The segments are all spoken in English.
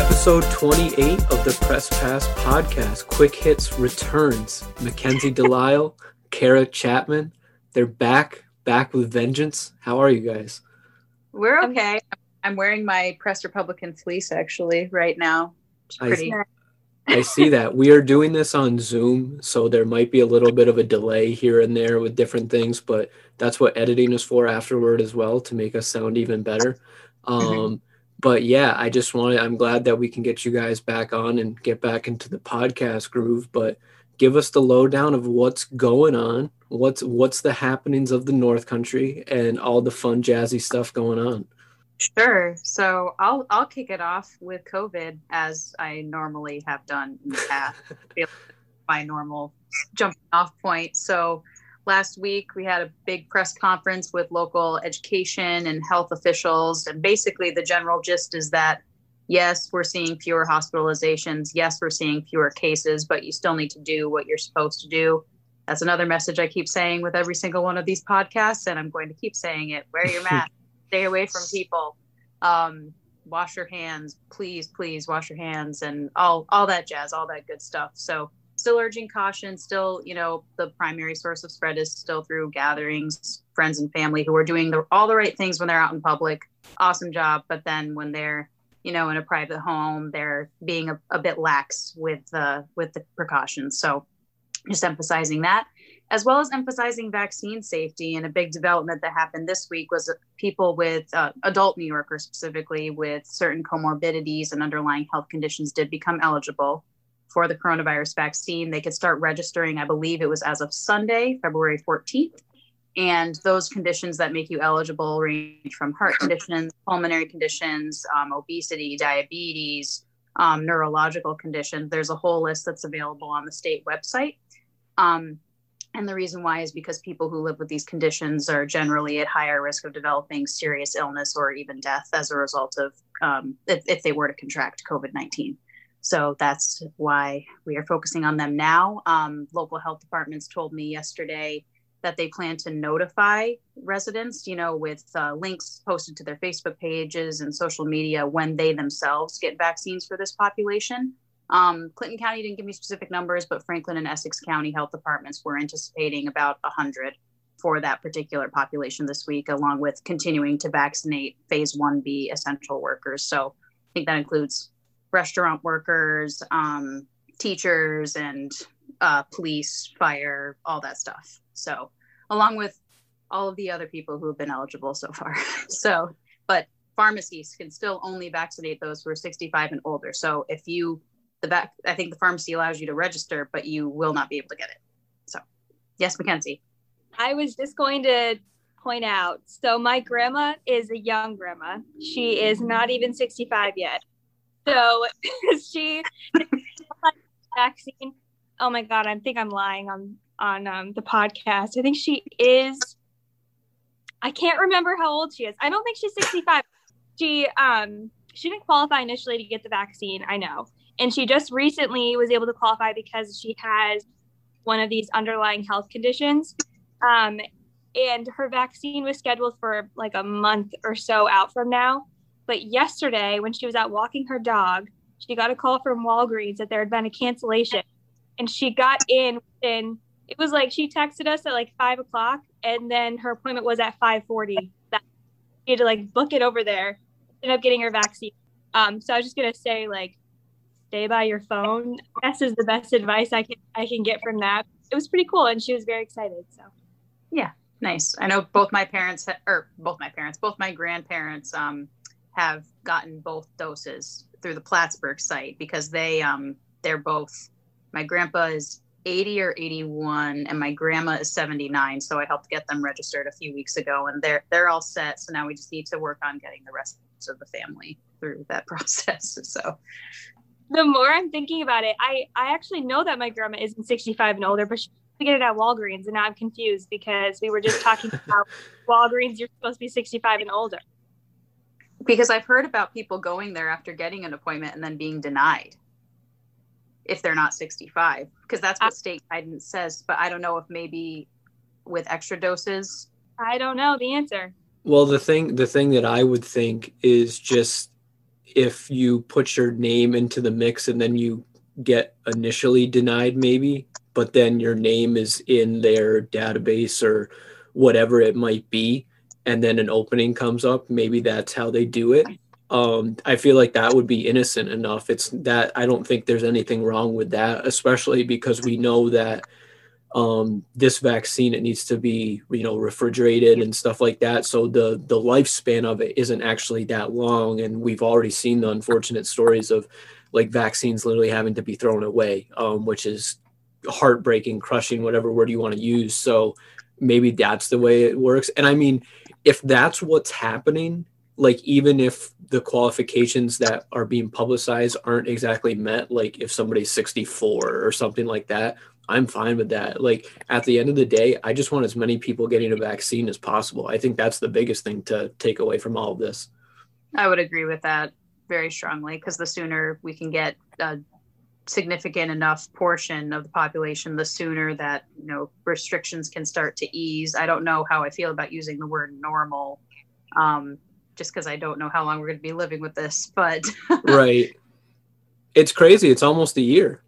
Episode 28 of the Press Pass podcast, Quick Hits returns. Mackenzie Delisle, Kara Chapman, they're back, back with vengeance. How are you guys? We're okay. I'm wearing my Press Republican fleece actually right now. It's pretty. I, I see that. We are doing this on Zoom, so there might be a little bit of a delay here and there with different things, but that's what editing is for afterward as well to make us sound even better. Mm-hmm. Um, but yeah, I just wanted, I'm glad that we can get you guys back on and get back into the podcast groove, but give us the lowdown of what's going on. What's, what's the happenings of the North Country and all the fun, jazzy stuff going on. Sure. So I'll I'll kick it off with COVID as I normally have done in the past. my normal jumping off point. So last week we had a big press conference with local education and health officials. And basically the general gist is that yes we're seeing fewer hospitalizations. Yes we're seeing fewer cases but you still need to do what you're supposed to do. That's another message i keep saying with every single one of these podcasts and i'm going to keep saying it. Wear your mask. Stay away from people. Um, wash your hands. Please please wash your hands and all all that jazz all that good stuff. So still urging caution still you know the primary source of spread is still through gatherings friends and family who are doing the, all the right things when they're out in public. Awesome job. But then when they're you know in a private home they're being a, a bit lax with the with the precautions. So just emphasizing that as well as emphasizing vaccine safety. And a big development that happened this week was that people with uh, adult new yorkers specifically with certain comorbidities and underlying health conditions did become eligible for the coronavirus vaccine. They could start registering, I believe it was as of Sunday, February 14th. And those conditions that make you eligible range from heart conditions, pulmonary conditions, um, obesity, diabetes, um, neurological conditions. There's a whole list that's available on the state website. Um, and the reason why is because people who live with these conditions are generally at higher risk of developing serious illness or even death as a result of um, if, if they were to contract COVID 19. So that's why we are focusing on them now. Um, local health departments told me yesterday that they plan to notify residents, you know, with uh, links posted to their Facebook pages and social media when they themselves get vaccines for this population. Um, Clinton County didn't give me specific numbers, but Franklin and Essex County health departments were anticipating about 100 for that particular population this week, along with continuing to vaccinate phase 1B essential workers. So I think that includes restaurant workers, um, teachers, and uh, police, fire, all that stuff. So, along with all of the other people who have been eligible so far. so, but pharmacies can still only vaccinate those who are 65 and older. So, if you the back, I think the pharmacy allows you to register, but you will not be able to get it. So, yes, Mackenzie. I was just going to point out. So, my grandma is a young grandma. She is not even 65 yet. So she vaccine. Oh my god, I think I'm lying on on um, the podcast. I think she is. I can't remember how old she is. I don't think she's 65. She um she didn't qualify initially to get the vaccine. I know, and she just recently was able to qualify because she has one of these underlying health conditions. Um, and her vaccine was scheduled for like a month or so out from now. But yesterday, when she was out walking her dog, she got a call from Walgreens that there had been a cancellation. And she got in and it was like she texted us at like five o'clock and then her appointment was at 540. That she had to like book it over there, ended up getting her vaccine. Um, so I was just gonna say like stay by your phone. This is the best advice I can I can get from that. It was pretty cool and she was very excited. So yeah, nice. I know both my parents or both my parents, both my grandparents um have gotten both doses through the Plattsburgh site because they um they're both my grandpa is 80 or 81 and my grandma is 79 so I helped get them registered a few weeks ago and they're they're all set. So now we just need to work on getting the rest of the family through that process. So the more I'm thinking about it I I actually know that my grandma isn't 65 and older but she get it at Walgreens and now I'm confused because we were just talking about Walgreens you're supposed to be 65 and older because I've heard about people going there after getting an appointment and then being denied if they're not 65 because that's what state guidance says but I don't know if maybe with extra doses. I don't know the answer. Well, the thing the thing that I would think is just if you put your name into the mix and then you get initially denied maybe but then your name is in their database or whatever it might be and then an opening comes up maybe that's how they do it. Um, i feel like that would be innocent enough. It's that i don't think there's anything wrong with that especially because we know that um, this vaccine it needs to be you know refrigerated and stuff like that. So the the lifespan of it isn't actually that long and we've already seen the unfortunate stories of like vaccines literally having to be thrown away um, which is heartbreaking crushing whatever word you want to use. So maybe that's the way it works. And i mean if that's what's happening like even if the qualifications that are being publicized aren't exactly met like if somebody's 64 or something like that I'm fine with that. Like at the end of the day, I just want as many people getting a vaccine as possible. I think that's the biggest thing to take away from all of this. I would agree with that very strongly because the sooner we can get a significant enough portion of the population, the sooner that you know restrictions can start to ease. I don't know how I feel about using the word normal, um, just because I don't know how long we're going to be living with this. But right, it's crazy. It's almost a year.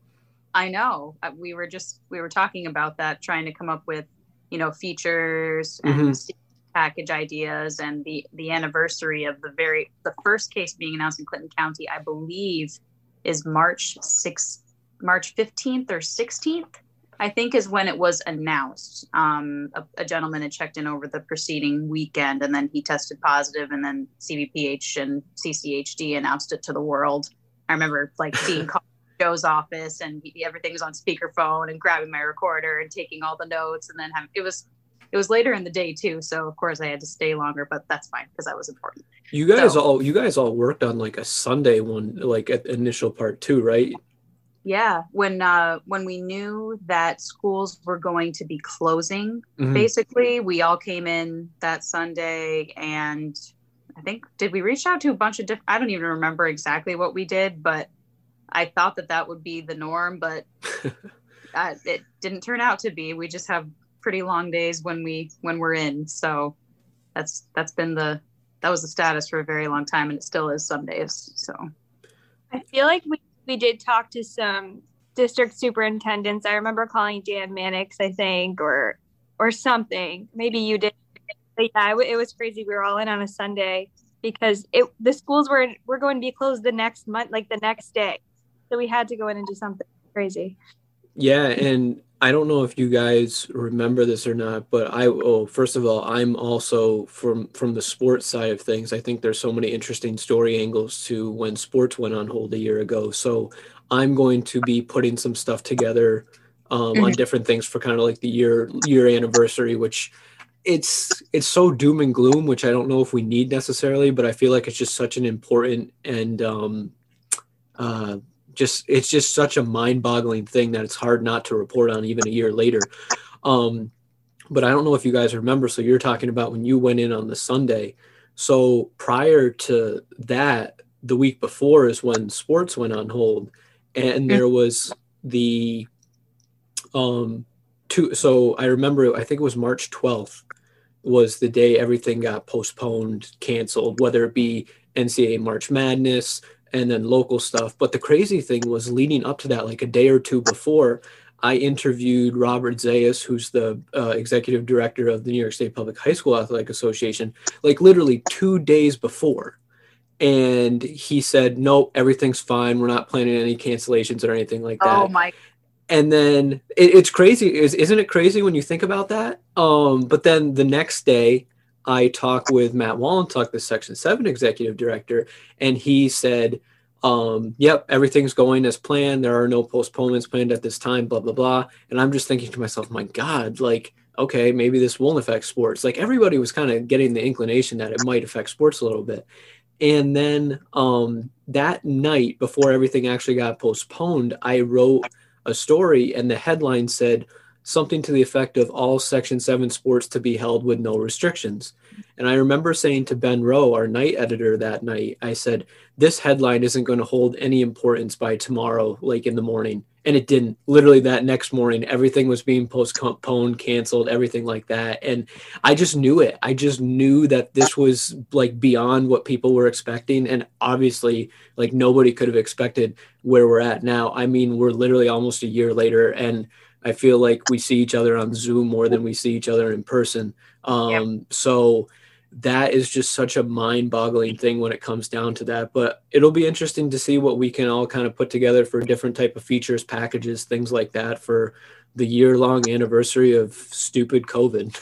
I know. Uh, we were just we were talking about that, trying to come up with you know features and mm-hmm. package ideas, and the the anniversary of the very the first case being announced in Clinton County, I believe, is March sixth, March fifteenth or sixteenth. I think is when it was announced. Um, a, a, gentleman had checked in over the preceding weekend, and then he tested positive, and then CVPH and CCHD announced it to the world. I remember like being called Joe's office and he, everything was on speakerphone and grabbing my recorder and taking all the notes and then have, it was it was later in the day too so of course i had to stay longer but that's fine because that was important you guys so, all you guys all worked on like a sunday one like at initial part two right yeah when uh when we knew that schools were going to be closing mm-hmm. basically we all came in that sunday and i think did we reach out to a bunch of different i don't even remember exactly what we did but I thought that that would be the norm, but uh, it didn't turn out to be. We just have pretty long days when we when we're in. So that's that's been the that was the status for a very long time, and it still is some days. So I feel like we we did talk to some district superintendents. I remember calling Dan Mannix, I think, or or something. Maybe you did. But yeah, it, it was crazy. We were all in on a Sunday because it the schools were were going to be closed the next month, like the next day. So we had to go in and do something crazy. Yeah, and I don't know if you guys remember this or not, but I oh first of all, I'm also from from the sports side of things. I think there's so many interesting story angles to when sports went on hold a year ago. So I'm going to be putting some stuff together um, mm-hmm. on different things for kind of like the year year anniversary, which it's it's so doom and gloom, which I don't know if we need necessarily, but I feel like it's just such an important and um, uh, just it's just such a mind-boggling thing that it's hard not to report on even a year later. Um, but I don't know if you guys remember. So you're talking about when you went in on the Sunday. So prior to that, the week before is when sports went on hold, and there was the um two. So I remember I think it was March 12th was the day everything got postponed, canceled, whether it be NCAA March Madness, and then local stuff. But the crazy thing was leading up to that, like a day or two before, I interviewed Robert Zayas, who's the uh, executive director of the New York State Public High School Athletic Association, like literally two days before. And he said, No, everything's fine. We're not planning any cancellations or anything like that. Oh, my. And then it, it's crazy. Is, isn't it crazy when you think about that? Um, but then the next day, I talked with Matt Wallentuck, the Section 7 executive director, and he said, um, yep, everything's going as planned. There are no postponements planned at this time, blah, blah, blah. And I'm just thinking to myself, my God, like, okay, maybe this won't affect sports. Like everybody was kind of getting the inclination that it might affect sports a little bit. And then um, that night, before everything actually got postponed, I wrote a story, and the headline said, something to the effect of all Section 7 sports to be held with no restrictions. And I remember saying to Ben Rowe, our night editor that night, I said, this headline isn't going to hold any importance by tomorrow, like in the morning. And it didn't. Literally that next morning, everything was being postponed, canceled, everything like that. And I just knew it. I just knew that this was like beyond what people were expecting. And obviously, like nobody could have expected where we're at now. I mean, we're literally almost a year later. And I feel like we see each other on Zoom more than we see each other in person. Um, yep. So that is just such a mind boggling thing when it comes down to that. But it'll be interesting to see what we can all kind of put together for different type of features, packages, things like that for the year long anniversary of stupid COVID.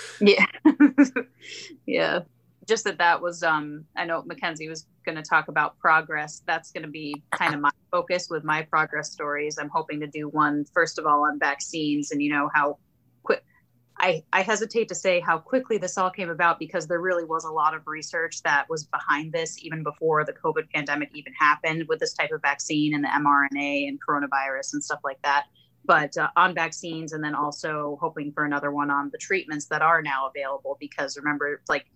yeah. yeah just that that was um i know mackenzie was going to talk about progress. That's going to be kind of my focus with my progress stories. I'm hoping to do one first of all on vaccines and you know how quick i i hesitate to say how quickly this all came about because there really was a lot of research that was behind this even before the covid pandemic even happened with this type of vaccine and the mrna and coronavirus and stuff like that. But uh, on vaccines and then also hoping for another one on the treatments that are now available because remember like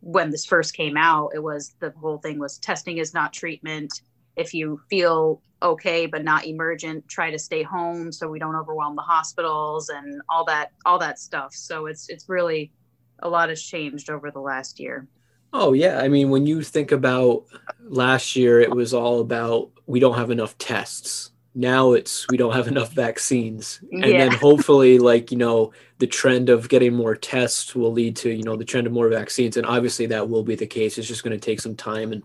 when this first came out, it was the whole thing was testing is not treatment. If you feel okay but not emergent, try to stay home so we don't overwhelm the hospitals and all that all that stuff. So it's it's really a lot has changed over the last year. Oh yeah, I mean when you think about last year it was all about we don't have enough tests now it's we don't have enough vaccines. And yeah. then hopefully like you know the trend of getting more tests will lead to you know the trend of more vaccines. And obviously that will be the case. It's just going to take some time. And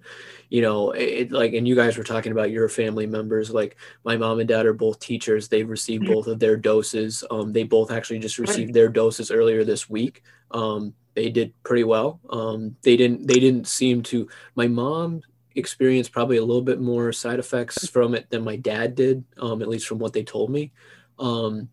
you know it like and you guys were talking about your family members. Like my mom and dad are both teachers. They've received both of their doses. Um, they both actually just received their doses earlier this week. Um, they did pretty well. Um, they didn't they didn't seem to my mom experienced probably a little bit more side effects from it than my dad did, um, at least from what they told me. Um,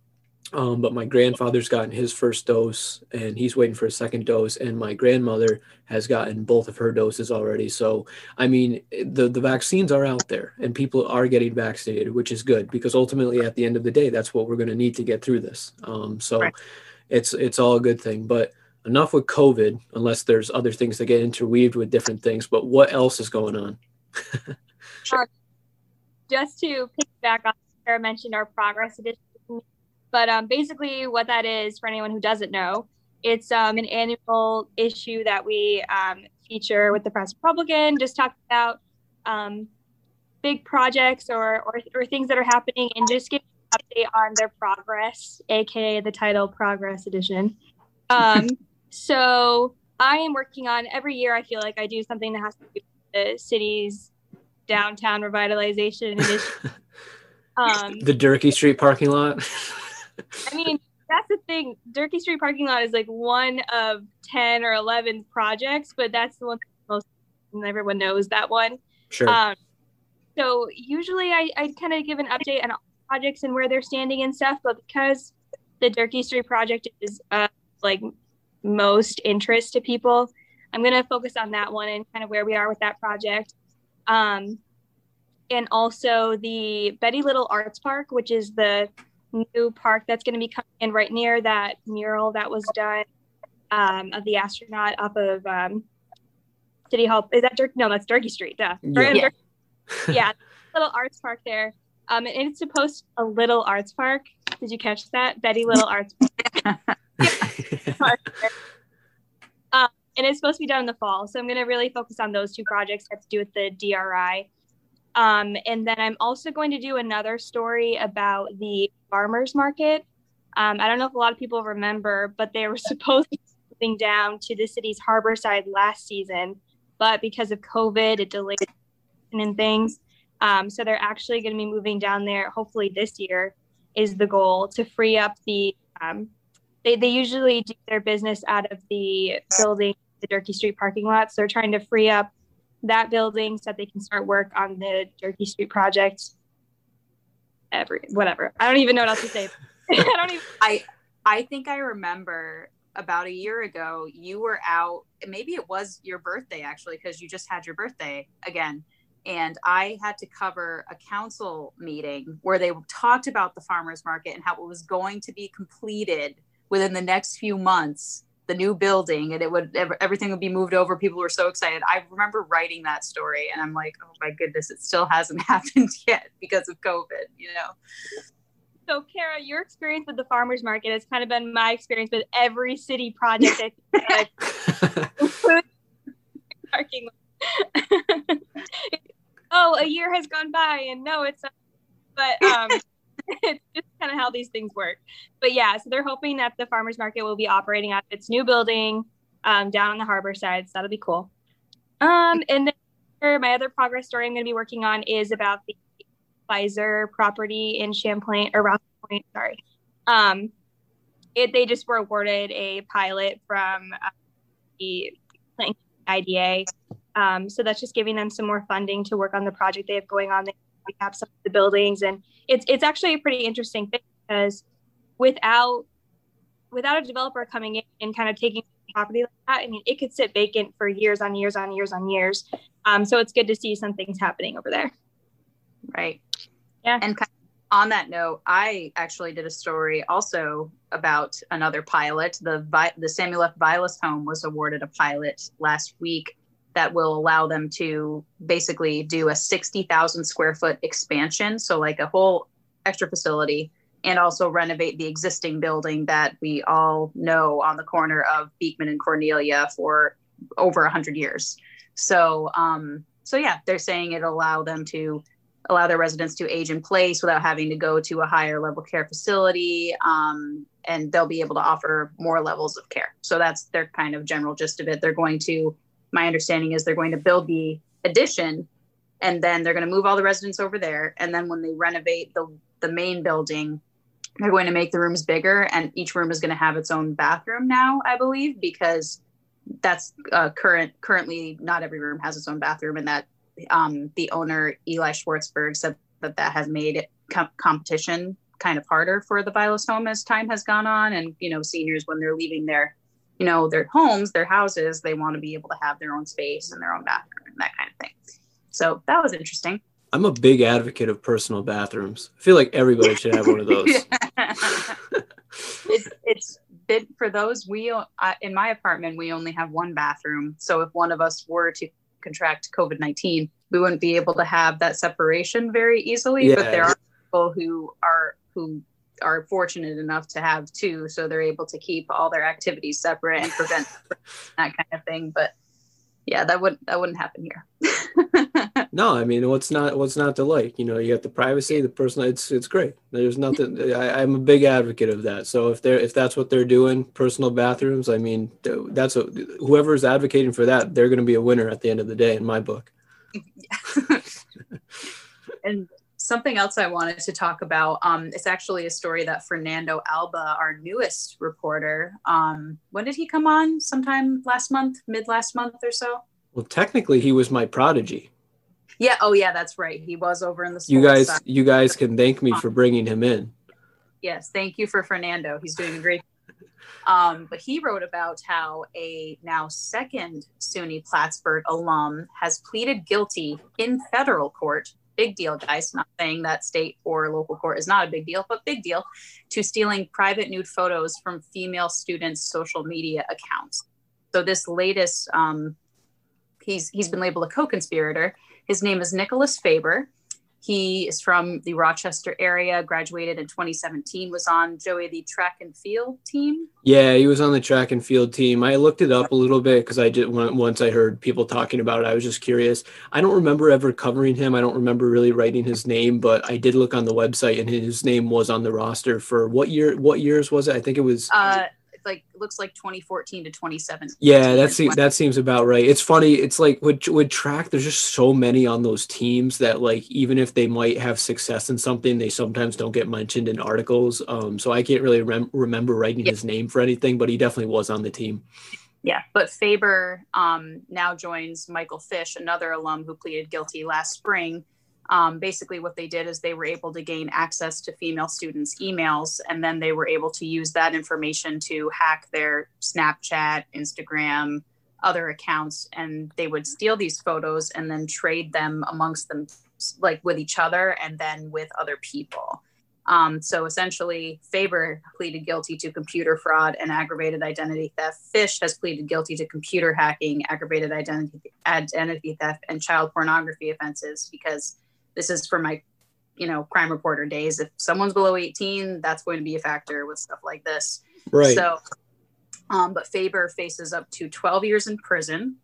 um, but my grandfather's gotten his first dose and he's waiting for a second dose. And my grandmother has gotten both of her doses already. So, I mean, the, the vaccines are out there and people are getting vaccinated, which is good because ultimately at the end of the day, that's what we're going to need to get through this. Um, so right. it's, it's all a good thing. But enough with COVID, unless there's other things that get interweaved with different things. But what else is going on? sure. Just to pick back on, Sarah mentioned our progress edition. But um, basically, what that is for anyone who doesn't know, it's um, an annual issue that we um, feature with the Press Republican, just talk about um, big projects or, or, or things that are happening and just give an update on their progress, aka the title Progress Edition. Um, So I am working on every year. I feel like I do something that has to do with the city's downtown revitalization initiative. um, the Durkee Street parking lot. I mean, that's the thing. Durkee Street parking lot is like one of ten or eleven projects, but that's the one that most everyone knows that one. Sure. Um, so usually I, I kind of give an update on projects and where they're standing and stuff, but because the Durkee Street project is uh, like most interest to people. I'm going to focus on that one and kind of where we are with that project. Um, and also the Betty Little Arts Park, which is the new park that's going to be coming in right near that mural that was done um, of the astronaut up of um, City Hall. Is that Dirk? No, that's Durkee Street. Duh. Yeah. yeah. yeah, little arts park there. Um, and it's supposed a little arts park. Did you catch that? Betty Little Arts Park. um, and it's supposed to be done in the fall. So I'm going to really focus on those two projects that have to do with the DRI. Um, and then I'm also going to do another story about the farmers market. Um, I don't know if a lot of people remember, but they were supposed to be moving down to the city's harbor side last season, but because of COVID, it delayed and things. Um, so they're actually going to be moving down there. Hopefully this year is the goal to free up the um, they, they usually do their business out of the building, the Durkee Street parking lot. So they're trying to free up that building so that they can start work on the Durkee Street project. Every whatever. I don't even know what else to say. I don't even. I I think I remember about a year ago you were out. Maybe it was your birthday actually because you just had your birthday again and I had to cover a council meeting where they talked about the farmers market and how it was going to be completed within the next few months the new building and it would everything would be moved over. People were so excited. I remember writing that story and i'm like oh my goodness it still hasn't happened yet because of covid you know? So kara your experience with the farmers market has kind of been my experience with every city project parking oh a year has gone by and no it's not. But um it's just kind of how these things work. But yeah, so they're hoping that the farmers market will be operating at its new building um, down on the harbor side. So that'll be cool. Um, and then my other progress story I'm going to be working on is about the Pfizer property in Champlain or Rouses Point. Sorry. Um, it, they just were awarded a pilot from uh, the IDA. Um, so that's just giving them some more funding to work on the project they have going on. Have some of the buildings and it's it's actually a pretty interesting thing because without without a developer coming in and kind of taking property like that, I mean, it could sit vacant for years on years on years on years. Um, so it's good to see some things happening over there. Right. Yeah. And kind of on that note, I actually did a story also about another pilot. The the Samuel F. Vilas home was awarded a pilot last week that will allow them to basically do a 60,000 square foot expansion. So, like a whole extra facility, and also renovate the existing building that we all know on the corner of Beekman and Cornelia for over 100 years. So, um, so yeah, they're saying it'll allow them to allow their residents to age in place without having to go to a higher level care facility um, and they'll be able to offer more levels of care so that's their kind of general gist of it they're going to my understanding is they're going to build the addition and then they're going to move all the residents over there and then when they renovate the the main building they're going to make the rooms bigger and each room is going to have its own bathroom now i believe because that's uh, current currently not every room has its own bathroom and that um, the owner eli schwartzberg said that that has made com- competition kind of harder for the Vilas home as time has gone on and you know seniors when they're leaving their you know their homes their houses they want to be able to have their own space and their own bathroom and that kind of thing. So that was interesting. I'm a big advocate of personal bathrooms. I feel like everybody should have one of those. It's, it's been for those we uh, in my apartment we only have one bathroom. So if one of us were to contract covid-19 we wouldn't be able to have that separation very easily yeah. but there are people who are who are fortunate enough to have two, so they're able to keep all their activities separate and prevent that kind of thing. But yeah, that wouldn't that wouldn't happen here. no, I mean, what's not what's not to like? You know, you got the privacy, the personal. It's it's great. There's nothing. I, I'm a big advocate of that. So if they're if that's what they're doing, personal bathrooms. I mean, that's a, whoever's advocating for that, they're going to be a winner at the end of the day, in my book. and something else I wanted to talk about. Um, it's actually a story that Fernando Alba, our newest reporter, um, when did he come on? Sometime last month, mid last month or so. Well, technically, he was my prodigy. Yeah. Oh, yeah. That's right. He was over in the. You guys, side. you guys can thank me for bringing him in. Yes, thank you for Fernando. He's doing a great. Um, but he wrote about how a now second SUNY Plattsburgh alum has pleaded guilty in federal court big deal, guys. Not saying that state or local court is not a big deal, but big deal to stealing private nude photos from female students' social media accounts. So this latest, um, he's he's been labeled a co-conspirator. His name is Nicholas Faber. He is from the Rochester area, graduated in 2017, was on Joey the track and field team. Yeah, he was on the track and field team. I looked it up a little bit because I did once I heard people talking about it. I was just curious. I don't remember ever covering him. I don't remember really writing his name, but I did look on the website and his name was on the roster for what year? What years was it? I think it was. Uh, like looks like 2014 to 2017. Yeah, that seems that seems about right. It's funny. It's like with with track, there's just so many on those teams that like even if they might have success in something, they sometimes don't get mentioned in articles. Um, so I can't really rem- remember writing yeah. his name for anything, but he definitely was on the team. Yeah, but Faber um, now joins Michael Fish, another alum who pleaded guilty last spring um, basically what they did is they were able to gain access to female students emails and then they were able to use that information to hack their snapchat instagram other accounts and they would steal these photos and then trade them amongst them like with each other and then with other people Um, so essentially, Faber pleaded guilty to computer fraud and aggravated identity theft. Fish has pleaded guilty to computer hacking, aggravated identity identity theft, and child pornography offenses because this is for my, you know, crime reporter days. If someone's below 18, that's going to be a factor with stuff like this. Right. So, um, but Faber faces up to 12 years in prison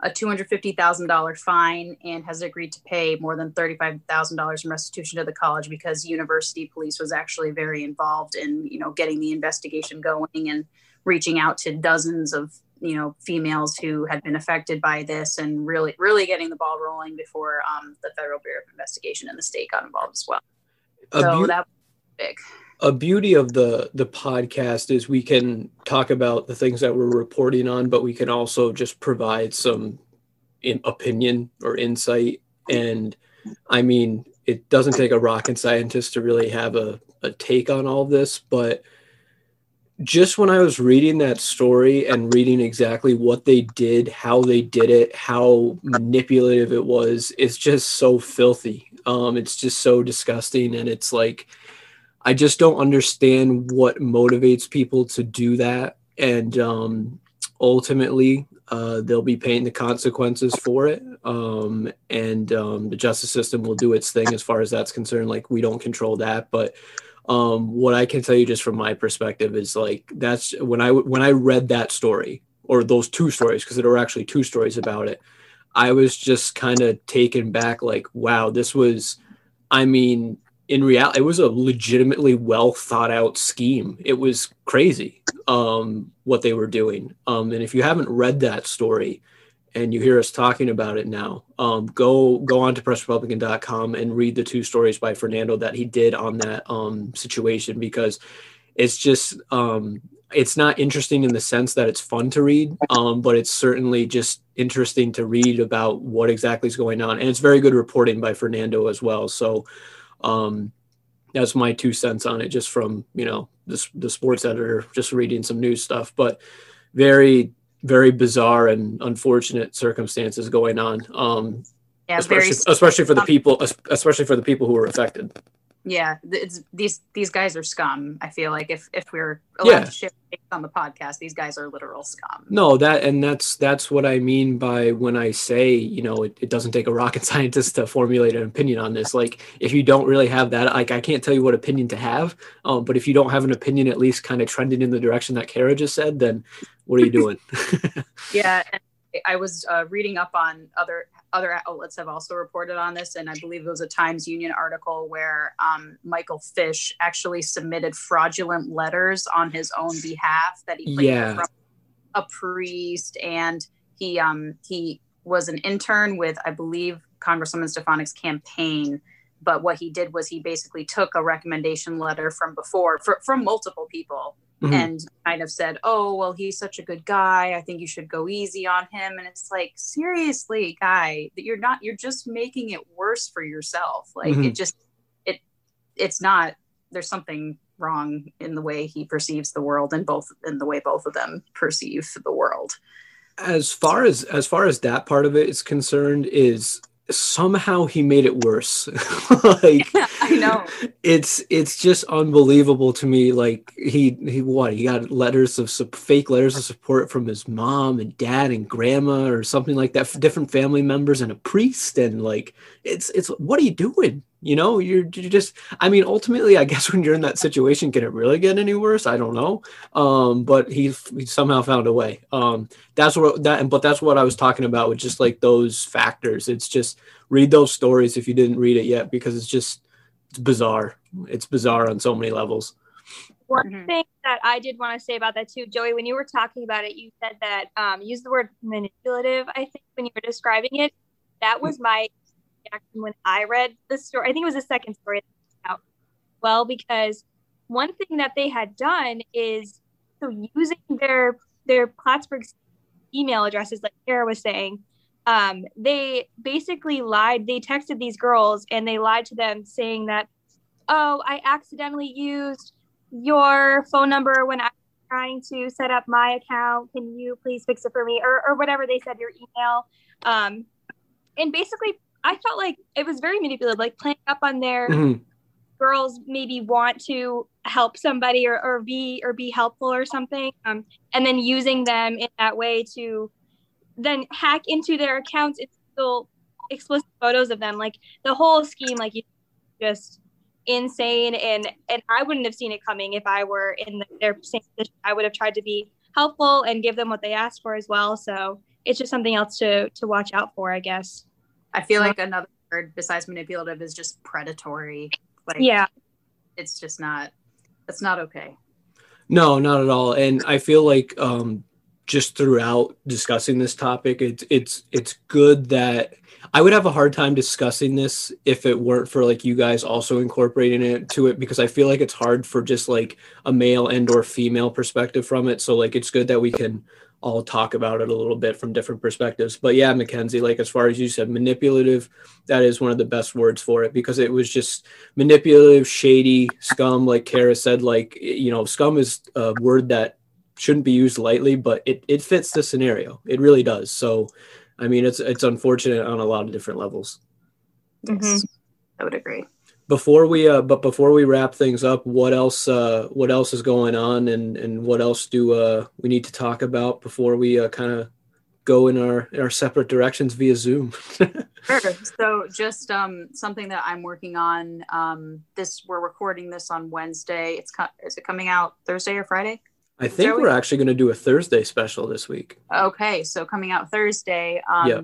a $250,000 fine and has agreed to pay more than $35,000 in restitution to the college because university police was actually very involved in, you know, getting the investigation going and reaching out to dozens of, you know, females who had been affected by this and really, really getting the ball rolling before um, the Federal Bureau of Investigation and the state got involved as well. A so beau- that was big. a beauty of the the podcast is we can talk about the things that we're reporting on but we can also just provide some in opinion or insight and i mean it doesn't take a rocket scientist to really have a, a take on all this but just when i was reading that story and reading exactly what they did how they did it how manipulative it was it's just so filthy um it's just so disgusting and it's like I just don't understand what motivates people to do that. And um, ultimately, uh, they'll be paying the consequences for it. Um, and um, the justice system will do its thing as far as that's concerned. Like, we don't control that. But um, what I can tell you just from my perspective is like, that's when I, when I read that story or those two stories, because there were actually two stories about it, I was just kind of taken back like, wow, this was, I mean, in reality, it was a legitimately well thought out scheme. It was crazy um, what they were doing. Um, and if you haven't read that story and you hear us talking about it now, um, go go on to pressrepublican.com and read the two stories by Fernando that he did on that um, situation because it's just um, it's not interesting in the sense that it's fun to read, um, but it's certainly just interesting to read about what exactly is going on. And it's very good reporting by Fernando as well. So um, that's my two cents on it, just from you know the, the sports editor, just reading some news stuff. But very, very bizarre and unfortunate circumstances going on. Um, Yeah, especially, very especially for the people, especially for the people who were affected. yeah these these guys are scum i feel like if if we're allowed Yeah. to share on the podcast these guys are literal scum No, that and that's that's what I mean by when I say you know it, it doesn't take a rocket scientist to formulate an opinion on this. Like if you don't really have that, like I can't tell you what opinion to have. Um, but if you don't have an opinion, at least kind of trending in the direction that Kara just said, then what are you doing? yeah and i was uh, reading up on other other outlets have also reported on this and i believe it was a times union article where um, michael fish actually submitted fraudulent letters on his own behalf that he claimed Yeah. from a priest and he um he was an intern with i believe congresswoman stefanik's campaign but what he did was he basically took a recommendation letter from before for, from multiple people Mhm. and kind of said, "Oh, well, he's such a good guy. I think you should go easy on him." And it's like, seriously, guy, that you're not. You're just making it worse for yourself. Like Mhm. it just, it, it's not. There's something wrong in the way he perceives the world, and both in the way both of them perceive the world. as far as as far as that part of it is concerned, is somehow he made it worse. like I know. it's it's just unbelievable to me like he he what he got letters of fake letters of support from his mom and dad and grandma or something like that different family members and a priest and like it's it's what are you doing you know you're, you're just i mean ultimately i guess when you're in that situation can it really get any worse i don't know um but he, he somehow found a way um that's what that but that's what i was talking about with just like those factors it's just read those stories if you didn't read it yet because it's just it's bizarre. It's bizarre on so many levels. One Mhm. thing that I did want to say about that too, Joey, when you were talking about it, you said that um, use the word manipulative. I think when you were describing it, that was my when I read the story. I think it was the second story out. Well, because one thing that they had done is so using their their Plattsburgh email addresses, like Kara was saying, um, they basically lied. They texted these girls and they lied to them saying that, oh, I accidentally used your phone number when I'm trying to set up my account. Can you please fix it for me? Or, or whatever they said, your email. Um, and basically, I felt like it was very manipulative, like playing up on their Mhm. girls maybe want to help somebody or, or be or be helpful or something um, and then using them in that way to then hack into their accounts it's still explicit photos of them. Like the whole scheme like you just insane and and i wouldn't have seen it coming if i were in their same position. I would have tried to be helpful and give them what they asked for as well. So it's just something else to to watch out for i guess I feel like another word besides manipulative is just predatory. Like yeah it's just not it's not okay. No, not at all. And I feel like um, just throughout discussing this topic, it's it's it's good that I would have a hard time discussing this if it weren't for like you guys also incorporating it to it because I feel like it's hard for just like a male and or female perspective from it. So like it's good that we can all talk about it a little bit from different perspectives. But yeah, Mackenzie, like as far as you said, manipulative, that is one of the best words for it because it was just manipulative, shady, scum. Like Kara said, like you know, scum is a word that shouldn't be used lightly, but it, it fits the scenario. It really does. So I mean it's it's unfortunate on a lot of different levels. Yes. Mhm. I would agree. Before we uh but before we wrap things up, what else uh what else is going on and and what else do uh we need to talk about before we uh kind of go in our in our separate directions via Zoom? Sure. So just um something that I'm working on. Um this we're recording this on Wednesday. It's co- is it coming out Thursday or Friday? I think we're actually going to do a Thursday special this week. Okay, so coming out Thursday. Um, Yeah.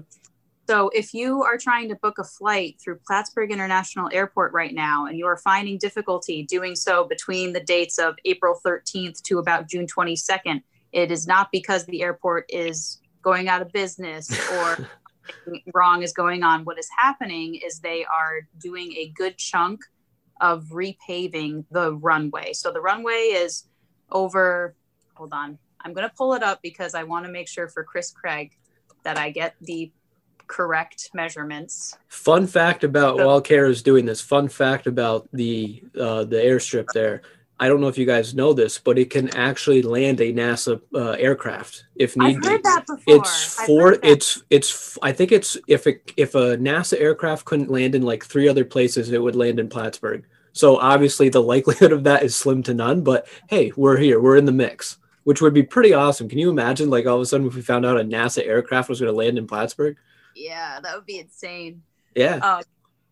So if you are trying to book a flight through Plattsburgh International Airport right now and you are finding difficulty doing so between the dates of April 13th to about June 22nd, it is not because the airport is going out of business or wrong is going on. What is happening is they are doing a good chunk of repaving the runway. So the runway is over, hold on, I'm going to pull it up because I want to make sure for Chris Craig that I get the correct measurements. Fun fact about So- while is doing this, fun fact about the uh, the airstrip there. I don't know if you guys know this, but it can actually land a NASA uh, aircraft if need I've be. heard that before. It's I've for heard that. it's it's I think it's if it if a NASA aircraft couldn't land in like three other places, it would land in Plattsburgh. So obviously the likelihood of that is slim to none. But hey, we're here, we're in the mix, which would be pretty awesome. Can you imagine like all of a sudden if we found out a NASA aircraft was going to land in Plattsburgh? Yeah, that would be insane. Yeah, Uh,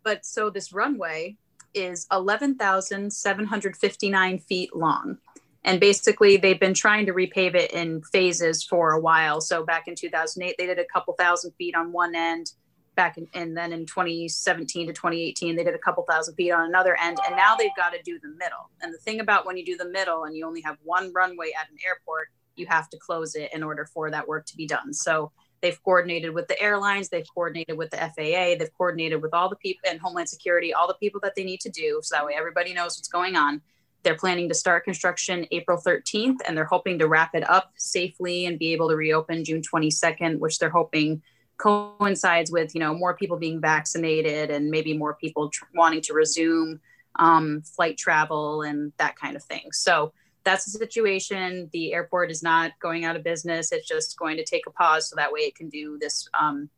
but so this runway is 11,759 feet long. And basically, they've been trying to repave it in phases for a while. So back in 2008, they did a couple thousand feet on one end. Back in, and then in 2017 to 2018, they did a couple thousand feet on another end. And now they've got to do the middle. And the thing about when you do the middle and you only have one runway at an airport, you have to close it in order for that work to be done. So They've coordinated with the airlines, they've coordinated with the FAA, they've coordinated with all the people and Homeland Security, all the people that they need to do. So that way everybody knows what's going on. They're planning to start construction April 13th and they're hoping to wrap it up safely and be able to reopen June 22nd, which they're hoping coincides with, you know, more people being vaccinated and maybe more people tr- wanting to resume um, flight travel and that kind of thing. So that's the situation. The airport is not going out of business. It's just going to take a pause so that way it can do this um,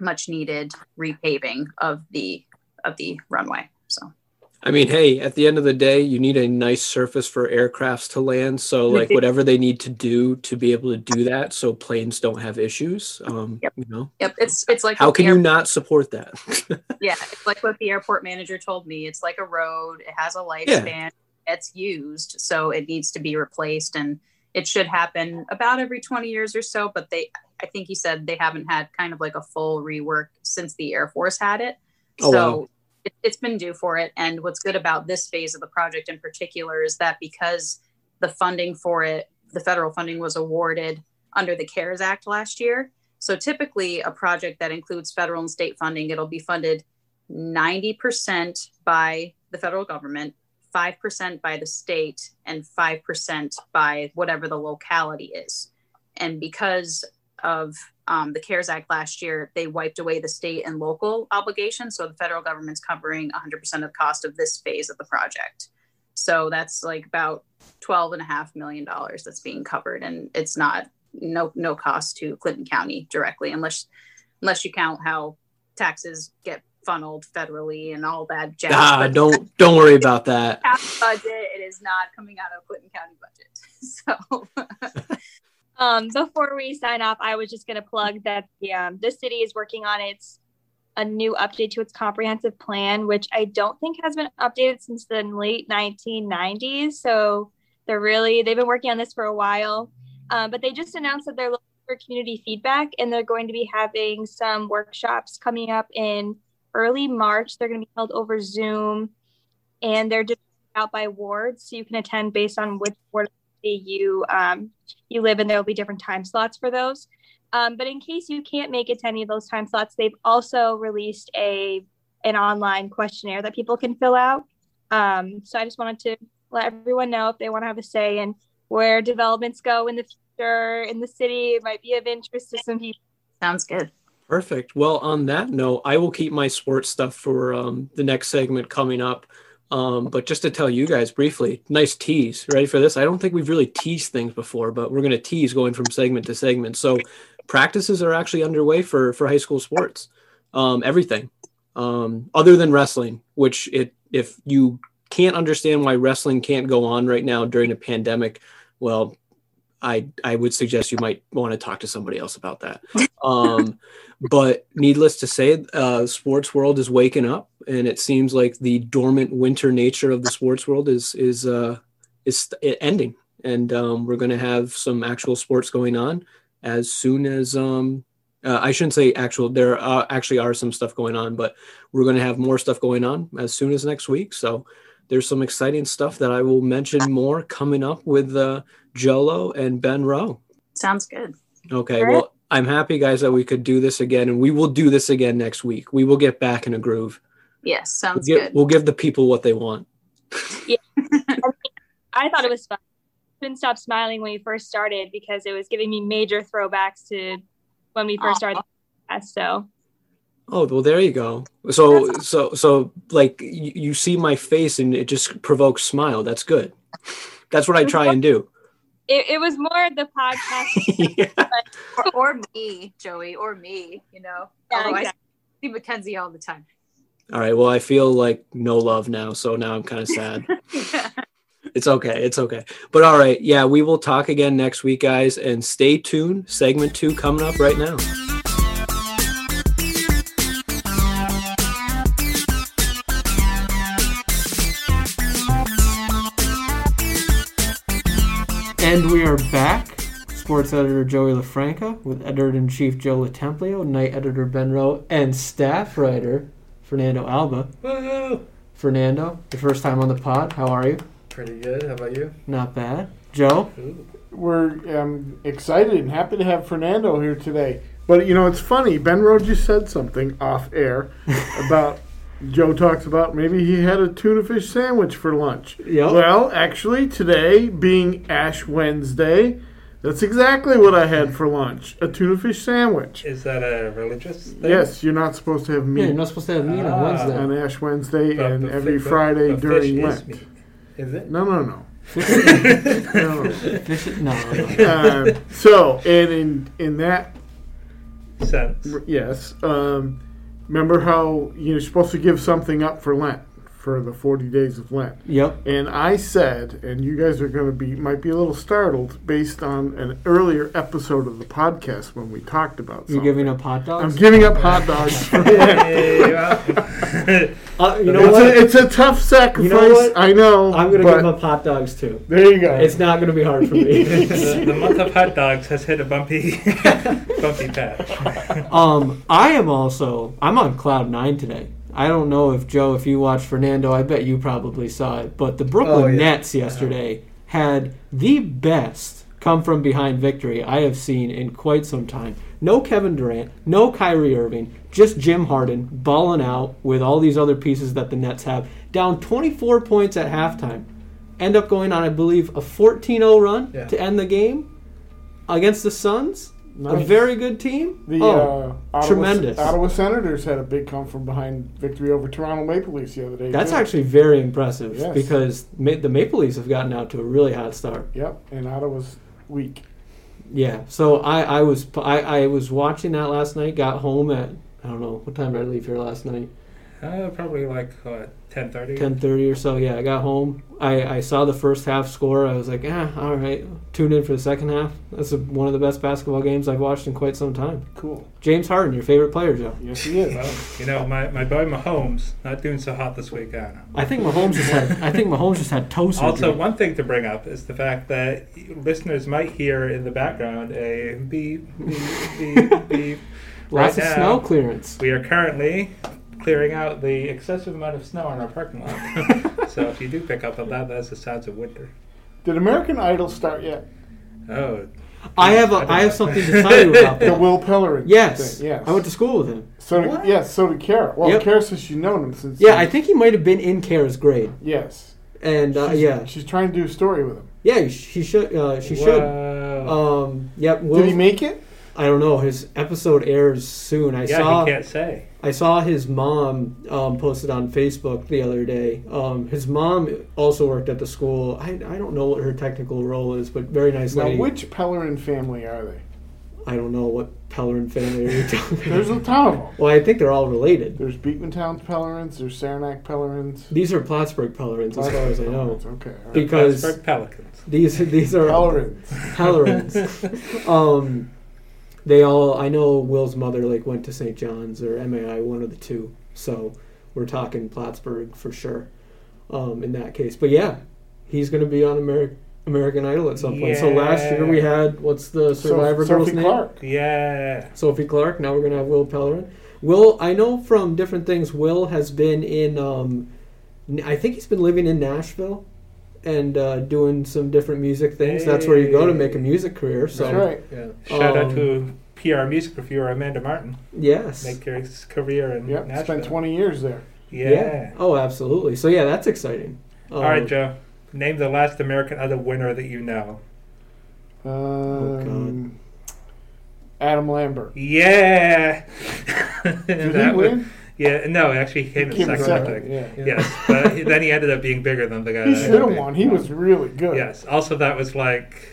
much needed repaving of the of the runway. So I mean, hey, at the end of the day, you need a nice surface for aircrafts to land. So, like, whatever they need to do to be able to do that, so planes don't have issues. Um, Yep. You know, yep, it's it's like how can you not support that? yeah, it's like what the airport manager told me. It's like a road. It has a lifespan. It's used, so it needs to be replaced, and it should happen about every 20 years or so. But they, I think he said they haven't had kind of like a full rework since the Air Force had it. Oh, so wow. it, it's been due for it. And what's good about this phase of the project in particular is that because the funding for it, the federal funding was awarded under the CARES Act last year. So typically, a project that includes federal and state funding, it'll be funded 90% by the federal government, 5% by the state, and 5% by whatever the locality is. And because of um, the CARES Act last year, they wiped away the state and local obligations. So the federal government's covering 100% of the cost of this phase of the project. So that's like about twelve and a half million dollars that's being covered, and it's not no no cost to Clinton County directly, unless unless you count how taxes get funneled federally and all that jazz. Ah, don't don't worry about that. budget. It is not coming out of Clinton County budget. So Um, before we sign off, I was just going to plug that the um, the city is working on its a new update to its comprehensive plan, which I don't think has been updated since the late 1990s. So they're really they've been working on this for a while, um, but they just announced that they're looking for community feedback and they're going to be having some workshops coming up in early March. They're going to be held over Zoom, and they're just out by wards, so you can attend based on which ward you um, you live in. There will be different time slots for those. Um, but in case you can't make it to any of those time slots, they've also released a an online questionnaire that people can fill out. Um, so I just wanted to let everyone know if they want to have a say in where developments go in the future in the city. It might be of interest to some people. sounds good. Perfect. Well, on that note, I will keep my sports stuff for um, the next segment coming up. Um, but just to tell you guys briefly, nice tease. Ready for this? I don't think we've really teased things before, but we're going to tease going from segment to segment. So practices are actually underway for for high school sports. Um, everything um, other than wrestling, which it if you can't understand why wrestling can't go on right now during a pandemic, well, I I would suggest you might want to talk to somebody else about that. Um, but needless to say, uh, sports world is waking up, and it seems like the dormant winter nature of the sports world is is uh, is ending, and um, we're going to have some actual sports going on as soon as um, uh, I shouldn't say actual. There uh, actually are some stuff going on, but we're going to have more stuff going on as soon as next week. So there's some exciting stuff that I will mention more coming up with uh, Jolo and Ben Rowe. Sounds good. Okay, right. well, I'm happy, guys, that we could do this again, and we will do this again next week. We will get back in a groove. Yes, We'll sounds give, good. we'll give the people what they want. Yeah. I thought it was fun. Couldn't stop smiling when we first started because it was giving me major throwbacks to when we first started. So Oh well, there you go. So so so like you, you see my face and it just provokes smile. That's good. That's what I try and do. It, it was more the podcast. Yeah. or, or me, Joey, or me, you know. Yeah, Although I see Mackenzie all the time. All right. Well, I feel like no love now, so now I'm kind of sad. It's okay. It's okay. But all right. Yeah, we will talk again next week, guys, and stay tuned. Segment two coming up right now. And we are back. Sports editor Joey LaFranca with editor in chief Joe LoTemplio, night editor Ben Rowe, and staff writer Fernando Alba. Woo! Fernando, your first time on the pod. How are you? Pretty good. How about you? Not bad. Joe? Ooh. We're um, excited and happy to have Fernando here today. But you know, it's funny. Ben Rhodes just said something off air about Joe talks about maybe he had a tuna fish sandwich for lunch. Yep. Well, actually, today being Ash Wednesday, that's exactly what I had for lunch: a tuna fish sandwich. Is that a religious thing? Yes, you're not supposed to have meat. Yeah, meat you're not supposed to have meat on Ah. Wednesday. on Ash Wednesday But and the every fi- Friday but during fish is Lent. meat. Is it? No, no, no. no. Fish- no, no, no. uh, so, and in in that Sense. Yes. Um, remember how you're supposed to give something up for Lent, for the 40 days of Lent. Yep. And I said, and you guys are going to be, might be a little startled based on an earlier episode of the podcast when we talked about You're something. giving up hot dogs? I'm giving up hot dogs for Lent. Uh, you know it's, what? a, it's a tough sacrifice. what? I know. I'm going to give up hot dogs too. There you go. It's not going to be hard for me. the, the month of hot dogs has hit a bumpy, bumpy patch. um, I am also, I'm on cloud nine today. I don't know if Joe, if you watched Fernando, I bet you probably saw it, but the Brooklyn Oh, yeah. Nets yesterday had the best come from behind victory I have seen in quite some time. No Kevin Durant, no Kyrie Irving, just Jim Harden balling out with all these other pieces that the Nets have. Down 24 points at halftime. End up going on, I believe, a 14 0 run Yeah. to end the game against the Suns. A very good team. the oh, uh, Ottawa, tremendous. Ottawa Senators had a big come from behind victory over Toronto Maple Leafs the other day. That's too. actually very impressive Yes. because ma- the Maple Leafs have gotten out to a really hot start. Yep, and Ottawa's weak. Yeah, so I, I was I, I was watching that last night. Got home at I don't know what time did I leave here last night. Uh, probably like what, 10.30? ten thirty or so. Yeah, I got home. I, I saw the first half score. I was like, eh, all right. Tune in for the second half. That's a, one of the best basketball games I've watched in quite some time. Cool. James Harden, your favorite player, Joe. Yes, he is. Well, you know, my, my boy Mahomes not doing so hot this week. I know. I think Mahomes just had. I think Mahomes just had toe surgery. Also, one thing to bring up is the fact that listeners might hear in the background a beep, beep, beep, beep. lots right of now, snow clearance. We are currently clearing out the excessive amount of snow in our parking lot. so if you do pick up on that, that's the sounds of winter. Did American Idol start yet? Oh, I have a, I don't I have something to tell you about The that. Will Pellerin. Yes, Thing. Yes. I went to school with him. So did, What? yes, so did Kara. Well, Yep. Kara says she's known him since. Yeah, I think he might have been in Kara's grade, Yes. and uh, She's- yeah, She's trying to do a story with him. yeah, she should. Uh, she should. Um, yep. Did he make it? I don't know. His episode airs soon. I yeah, saw. he can't say. I saw his mom um, posted on Facebook the other day. Um, his mom also worked at the school. I, I don't know what her technical role is, but very nice Now, lady. which Pellerin family are they? I don't know what Pellerin family are you talking There's a about. ton of them. Well, I think they're all related. There's Beekmantown Pellerins. There's Saranac Pellerins. These are Plattsburgh Pellerins, as far as I know. Pellerins, Okay. all right. Because- Pittsburgh Pelicans. These these are Pellerins. Pellerins. um, they all. I know Will's mother like went to St. John's or MAI, one of the two. So we're talking Plattsburgh for sure. Um, in that case, but yeah, he's going to be on Ameri- American Idol at some point. So last year we had what's the Survivor So- girl's Sophie name? Clark. Yeah. Sophie Clark. Now we're gonna have Will Pellerin. Will, I know from different things. Will has been in. Um, I think he's been living in Nashville, and uh, doing some different music things. That's where you go to make a music career. So That's right. Yeah. Shout out Um, to PR music reviewer Amanda Martin. yes, Make your career in Yep. Nashville. Spent 20 years there. Yeah. Oh, absolutely. So yeah, that's exciting. Um, All right, Joe. Name the last American Idol winner that you know. Um, Adam Lambert. Yeah. Did That he was- win? Yeah. No, actually, he came in Came second. I second. Yeah. Yeah. Yes, but he- then he ended up being bigger than the guy. He should have won. He was really good. Yes. Also, that was like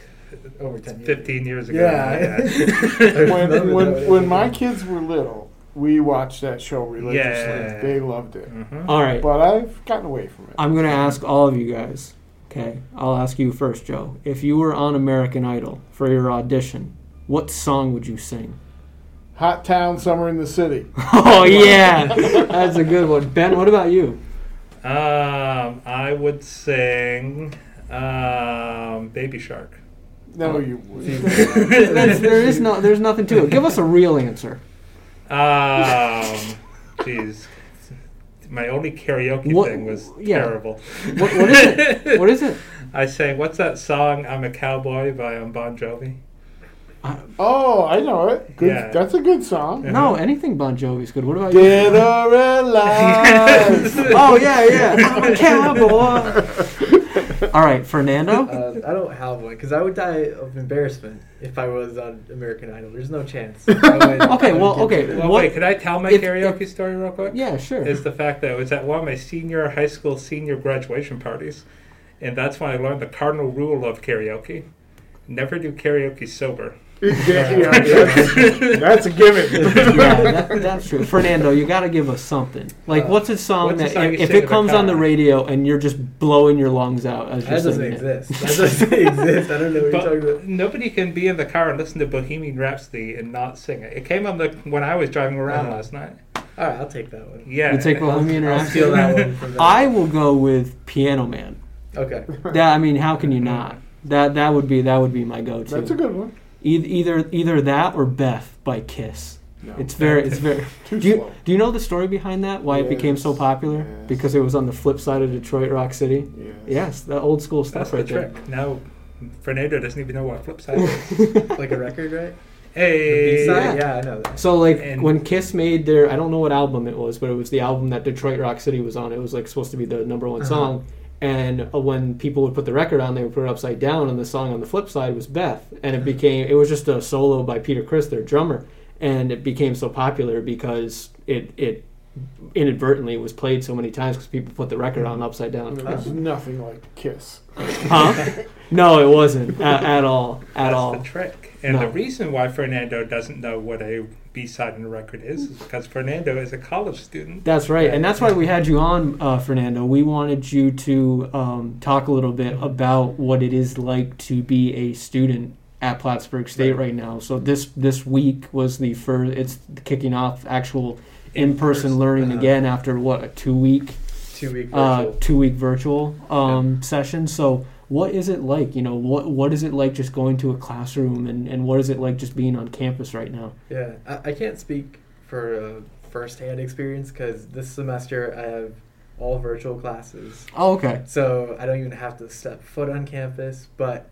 Over 10 years. 15 years ago. Yeah. When, when, when my kids were little, we watched that show religiously. Yeah. They loved it. Mhm. All right. But I've gotten away from it. I'm gonna ask all of you guys. Okay, I'll ask you first, Joe. If you were on American Idol for your audition, what song would you sing? Hot town, summer in the city. Oh yeah, that's a good one. Ben, what about you? Um, I would sing um, Baby Shark. No, you wouldn't. There is no, there's nothing to it. Give us a real answer. Um, jeez. My only karaoke What- thing was yeah. terrible. What, what is it? What is it? I sang, what's that song, I'm a Cowboy by um, Bon Jovi? Oh, I know it. Good. Yeah. That's a good song. No, anything Bon Jovi's good. What about you? Or alive. Oh yeah, yeah. I'm a cowboy. All right, Fernando. Uh, I don't have one because I would die of embarrassment if I was on American Idol. There's no chance. Would- Okay, well, okay. Well, What- wait, could I tell my if- karaoke story real quick? Yeah, sure. Is the fact that it was at one of my senior high school senior graduation parties. And that's when I learned the cardinal rule of karaoke. Never do karaoke sober. Yeah, yeah, that's, that's a given. yeah, that, that's true. Fernando, you got to give us something. Like, Uh, what's a song what's a that song if, if it comes on the radio and you're just blowing your lungs out as you're That doesn't singing it? exist. That doesn't exist. I don't know what you're talking about. nobody can be in the car and listen to Bohemian Rhapsody and not sing it. It came on the when I was driving around Uh-huh. last night. All right, I'll take that one. Yeah. You take Bohemian I'll Rhapsody. steal that one from them. I will go with Piano Man. Okay. That I mean, how can you not? That that would be that would be my go-to. That's a good one. Either, either either that or Beth by Kiss. No. It's very it's very. Do you slow. do you know the story behind that? Why it became so popular? yes. Because it was on the flip side of Detroit Rock City. Yes. Yes, the old school stuff That's stuff the right there. trick. Now, Fernando doesn't even know what flip side is. Like a record, right? hey. B-side? Yeah, I know that. So like And- when Kiss made their I don't know what album it was, but it was the album that Detroit Rock City was on. It was like supposed to be the number one Uh-huh. song. And uh, when people would put the record on, they would put it upside down, and the song on the flip side was Beth, and it became it was just a solo by Peter Criss, their drummer, and it became so popular because it it inadvertently was played so many times because people put the record on upside down. There's nothing like Kiss. Huh? No, it wasn't at, at all. At That's all. the trick. And No. the reason why Fernando doesn't know what a B-side on a record is is because Fernando is a college student. That's right, and that's why we had you on, uh, Fernando. We wanted you to um, talk a little bit about what it is like to be a student at Plattsburgh State right, Right. now. So this this week was the first. It's kicking off actual in person learning uh-huh. again after what a two week Two week uh, virtual. two week virtual um, session. So what is it like? You know, what what is it like just going to a classroom, and, and what is it like just being on campus right now? Yeah, I, I can't speak for a first-hand experience because this semester I have all virtual classes, Oh, okay. so I don't even have to step foot on campus. But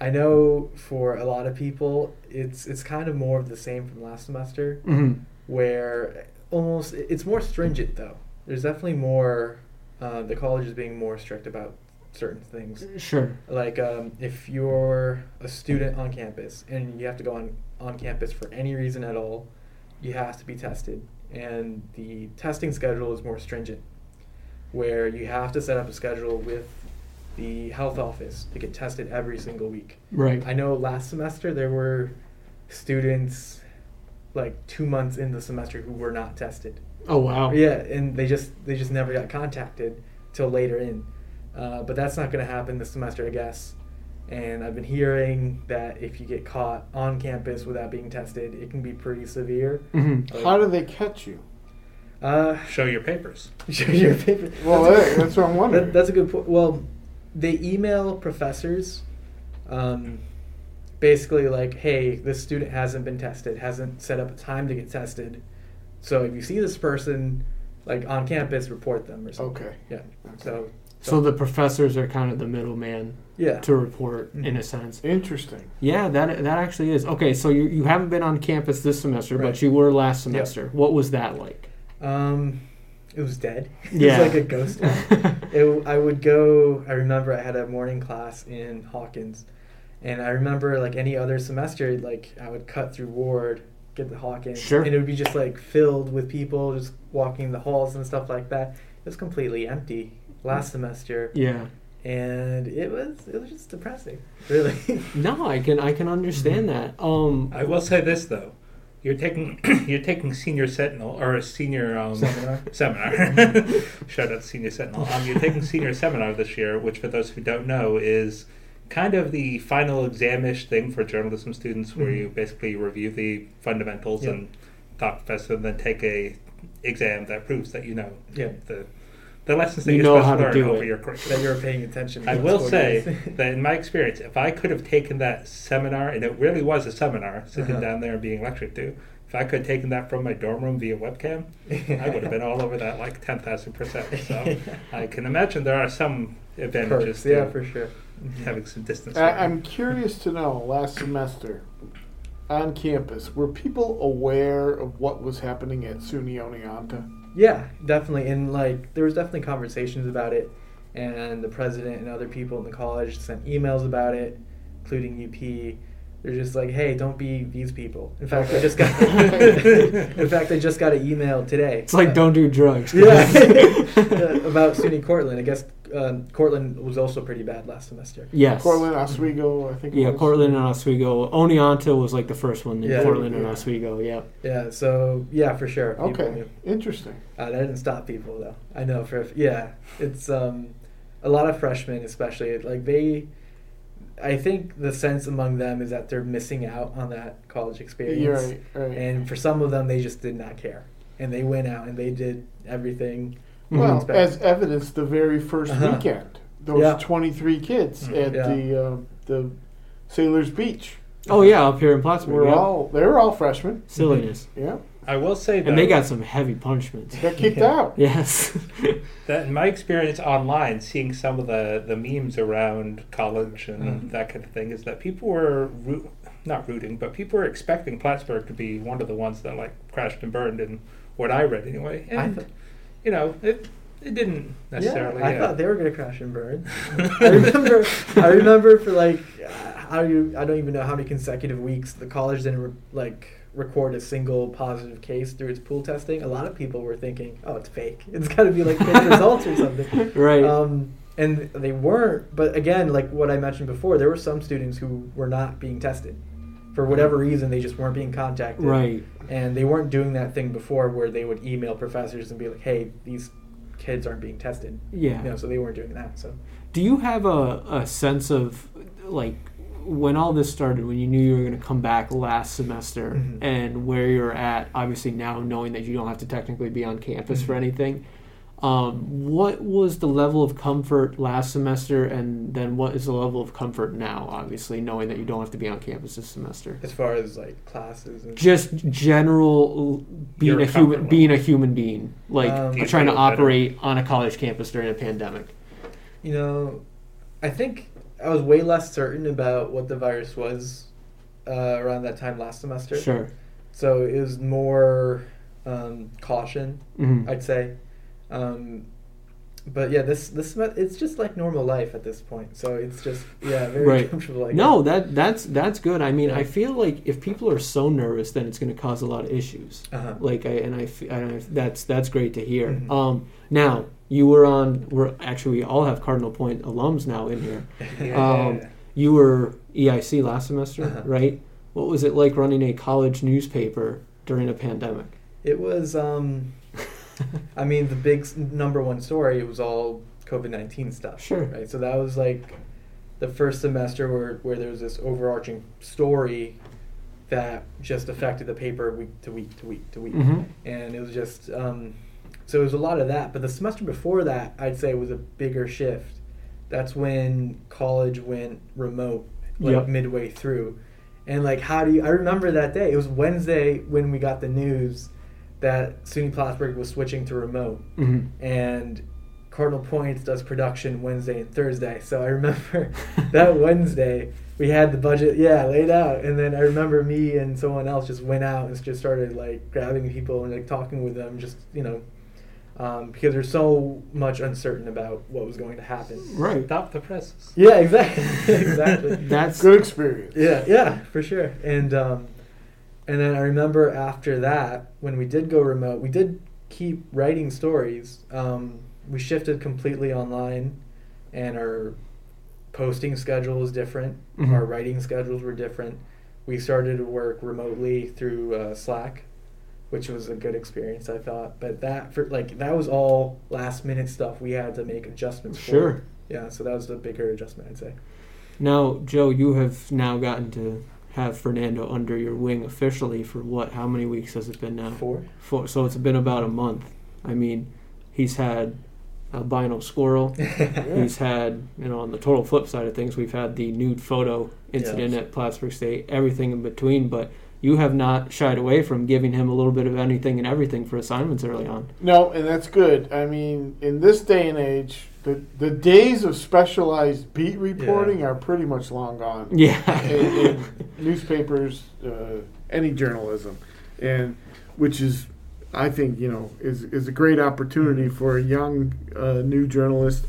I know for a lot of people, it's it's kind of more of the same from last semester, hmm where almost it's more stringent though. There's definitely more. Uh, the college is being more strict about certain things. Sure. like um, if you're a student on campus and you have to go on on campus for any reason at all you have to be tested and the testing schedule is more stringent where you have to set up a schedule with the health office to get tested every single week Right. i know last semester there were students like two months in the semester who were not tested Oh wow. yeah, and they just they just never got contacted till later in. Uh, but that's not going to happen this semester, I guess. And I've been hearing that if you get caught on campus without being tested, it can be pretty severe. hmm Like, How do they catch you? uh, Show your papers. show your paper. Well, that's, hey, that's what I'm wondering. that, that's a good point. Well, they email professors, um, basically like, "Hey, this student hasn't been tested, hasn't set up a time to get tested. So if you see this person, like on campus, report them or something." Okay. Yeah. So So the professors are kind of the middleman yeah. to report in Mhm. a sense. Interesting. Yeah, that that actually is. Okay, so you, you haven't been on campus this semester, but you were last semester. What was that like? Um, it was dead. Yeah. it was like a ghost town. it, I would go. I remember I had a morning class in Hawkins, and I remember like any other semester, like I would cut through Ward, get to Hawkins, Sure. and it would be just like filled with people just walking the halls and stuff like that. It was completely empty last semester, yeah. and it was it was just depressing, really. No, I can I can understand that. Um, I will say this though, you're taking you're taking senior sentinel or a senior um, Seminar. seminar. Shout out to senior sentinel. Um, you're taking senior seminar this year, which for those who don't know is kind of the final examish thing for journalism students, where Mhm. you basically review the fundamentals Yeah. and talk professor, and then take a exam that proves that you know yeah, the the lessons that You you're know supposed how to to learn do over it. your that you're paying attention. to I will what's say going that in my experience, if I could have taken that seminar, and it really was a seminar, sitting Uh-huh. down there and being lectured to, if I could have taken that from my dorm room via webcam, I would have been all over that like 10,000 percent. So I can imagine there are some advantages Perks, yeah, for sure. having some distance. I, I'm curious to know. Last semester, on campus, were people aware of what was happening at SUNY Oneonta? Yeah, definitely. And like there was definitely conversations about it and the president and other people in the college sent emails about it, including UP. They're just like, hey, don't be these people. In fact, I just got in fact I just got an email today. it's like Uh, don't do drugs. yeah, about SUNY Cortland. I guess um, Cortland was also pretty bad last semester. yes. Cortland, Oswego, I think. Yeah, was. Cortland and Oswego. Oneonta was like the first one. Then Yeah. Cortland and Oswego. Yeah. Yeah, so yeah, for sure. Okay, knew. interesting. Uh, that didn't stop people though. I know for yeah, it's um, a lot of freshmen, especially like they. I think the sense among them is that they're missing out on that college experience, You're right, right. and for some of them, they just did not care, and they went out and they did everything. You well, expect. as evidence, the very 1st Uh-huh. weekend, those Yeah. 23 kids Mhm. at Yeah. the uh, the Sailors Beach Oh yeah, up here in Plattsburgh. were yeah. all they were all freshmen. silliness, Yeah, I will say though, and they got some heavy punishments. They got kicked out. Yes. that in my experience online, seeing some of the, the memes around college and Mhm. that kind of thing, is that people were root, not rooting, but people were expecting Plattsburgh to be one of the ones that like crashed and burned, in what I read anyway. I And thought- you know, it it didn't necessarily. Yeah, I yeah. thought they were gonna crash and burn. I remember. I remember for like, how you? I don't even know how many consecutive weeks the college didn't re- like record a single positive case through its pool testing. A lot of people were thinking, "Oh, it's fake. It's got to be like fake results or something." right. Um, and they weren't. But again, like what I mentioned before, there were some students who were not being tested for whatever reason. They just weren't being contacted, Right. And they weren't doing that thing before where they would email professors and be like, "Hey, these kids aren't being tested." Yeah. You know, so they weren't doing that. So Do you have a, a sense of like when all this started, when you knew you were going to come back last semester, Mhm. and where you're at, obviously now knowing that you don't have to technically be on campus for Mhm. anything, um, what was the level of comfort last semester, and then what is the level of comfort now? Obviously, knowing that you don't have to be on campus this semester. as far as like classes and Just general being a human, comfort being a human being, like Um, trying to feel better? operate on a college campus during a pandemic. You know, I think I was way less certain about what the virus was uh, around that time last semester. Sure. So it was more um, caution, Mhm. I'd say. Um, but yeah, this this it's just like normal life at this point. So it's just yeah, very Right. comfortable. I No, that that's that's good. I mean, Yeah. I feel like if people are so nervous, then it's going to cause a lot of issues. Uh-huh. Like, I and I, f- and I that's that's great to hear. Mhm. Um, now you were on. We're actually we all have Cardinal Point alums now in here. Um, you were EIC last semester, Uh-huh. right? What was it like running a college newspaper during a pandemic? It was. Um, I mean, the big s- number one story. It was all COVID nineteen stuff. Sure. Right. So that was like the first semester where where there was this overarching story that just affected the paper week to week to week to week, Mhm. and it was just. Um, so it was a lot of that. But the semester before that, I'd say was a bigger shift. That's when college went remote, like Yep. midway through. And like, how do you? I remember that day. It was Wednesday when we got the news that SUNY Plattsburgh was switching to remote, Mhm. and Cardinal Points does production Wednesday and Thursday. So I remember that Wednesday we had the budget, yeah, laid out, and then I remember me and someone else just went out and just started like grabbing people and like talking with them, just you know, um, because there's so much uncertain about what was going to happen. Right. Stop the presses. Yeah, exactly, exactly. That's Good experience. Yeah, yeah, for sure. And um, and then I remember after that, when we did go remote, we did keep writing stories. Um, we shifted completely online, and our posting schedule was different. Mhm. Our writing schedules were different. We started to work remotely through uh, Slack, which was a good experience, I thought. But that for like that was all last minute stuff we had to make adjustments for. Sure. Yeah, so that was the bigger adjustment, I'd say. Now, Joe, you have now gotten to have Fernando under your wing officially for what? How many weeks has it been now? Four. Four. So it's been about a month. I mean, he's had albino squirrel. He's had, you know, on the total flip side of things, we've had the nude photo incident Yes. at Plattsburgh State, everything in between. But you have not shied away from giving him a little bit of anything and everything for assignments early on. No, and that's good. I mean, in this day and age, the the days of specialized beat reporting are pretty much long gone. Yeah. in, in newspapers, uh, any journalism, and which is, I think, you know, is is a great opportunity for a young uh, new journalist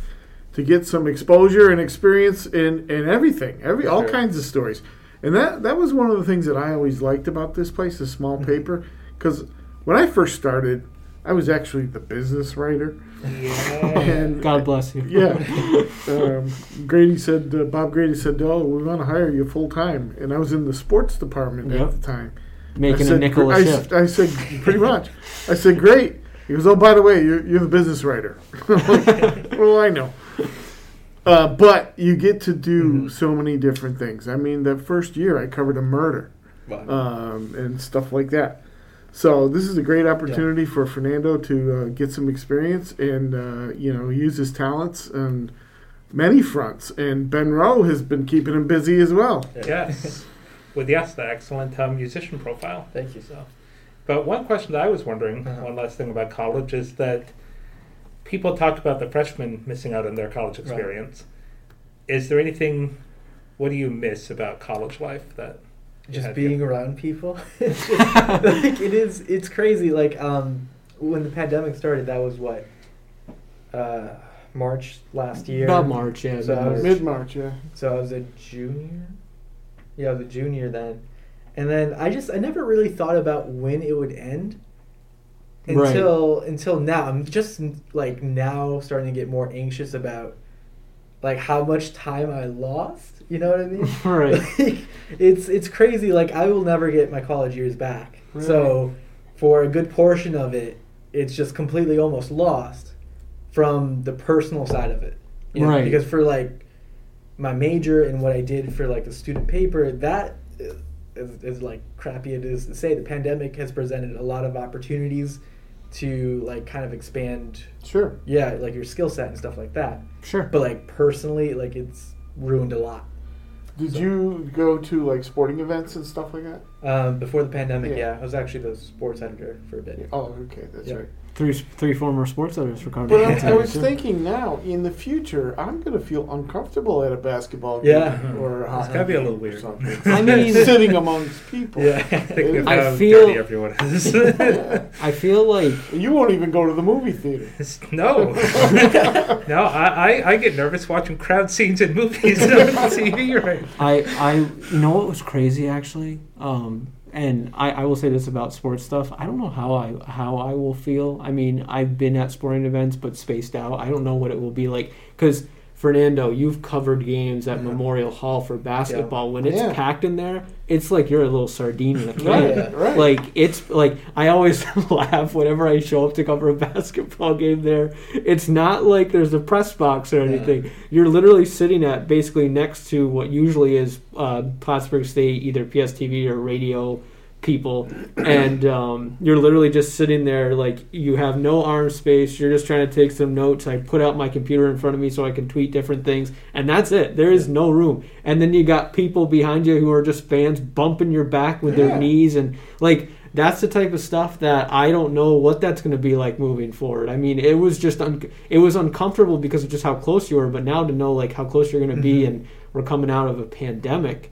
to get some exposure and experience in in everything, every all Sure. kinds of stories, and that that was one of the things that I always liked about this place, the small paper, because when I first started, I was actually the business writer, Yeah. and God bless you. yeah. Um, Grady said, uh, Bob Grady said, oh, we want to hire you full time. And I was in the sports department Yep. at the time. Making I a said, nickel a I, shift. I said, pretty much. I said, great. He goes, oh, by the way, you're, you're the business writer. I'm well, I know. Uh, but you get to do Mhm. so many different things. I mean, the first year I covered a murder Wow. um, and stuff like that. So this is a great opportunity for Fernando to uh, get some experience and uh, you know use his talents on many fronts. And Ben Rowe has been keeping him busy as well. yes. With yes, the excellent um, musician profile. Thank you. So, but one question that I was wondering, Uh-huh. one last thing about college, is that people talked about the freshmen missing out on their college Right. experience. Is there anything? What do you miss about college life that? just had being around people It's just- like it is it's crazy like um when the pandemic started that was what uh march last year About March, yeah. So Mid March, yeah. so i was a junior yeah i was a junior then and then i just i never really thought about when it would end Right. until until now i'm just like now starting to get more anxious about like how much time I lost. You know what I mean? Right. Like, it's it's crazy. Like I will never get my college years back. So for a good portion of it, it's just completely almost lost from the personal side of it. You know? Right. Because for like my major and what I did for like the student paper, that is, is like crappy it is to say. The pandemic has presented a lot of opportunities to like kind of expand, Sure. yeah, like your skill set and stuff like that. Sure. But like personally, like it's ruined a lot. Did you go to like sporting events and stuff like that? Um, before the pandemic, Yeah. yeah. I was actually the sports editor for a bit. Oh, okay, that's Yeah. right. Three three former sports editors for Cardinal. But I, I was too. thinking now, in the future, I'm going to feel uncomfortable at a basketball game Yeah. or a It's hockey gotta be a game little or weird. something. I mean- sitting amongst people. Yeah. Think I feel- everyone is. I feel like You won't even go to the movie theater. no, no, I, I, I get nervous watching crowd scenes in movies on TV. Right? I I you know what was crazy actually, um, and I, I will say this about sports stuff. I don't know how I how I will feel. I mean, I've been at sporting events, but spaced out. I don't know what it will be like because. Fernando, you've covered games at Memorial Hall for basketball. When it's Yeah. packed in there, it's like you're a little sardine in a can. Right, right. Like it's like I always laugh whenever I show up to cover a basketball game there. It's not like there's a press box or anything. You're literally sitting at basically next to what usually is uh, Plattsburgh State, either PSTV or radio people, and um, you're literally just sitting there like you have no arm space. You're just trying to take some notes. I put out my computer in front of me so I can tweet different things, and that's it. There is no room. And then you got people behind you who are just fans bumping your back with Yeah. their knees and like that's the type of stuff that I don't know what that's going to be like moving forward. I mean, it was just un- it was uncomfortable because of just how close you were, but now to know like how close you're going to be and we're coming out of a pandemic.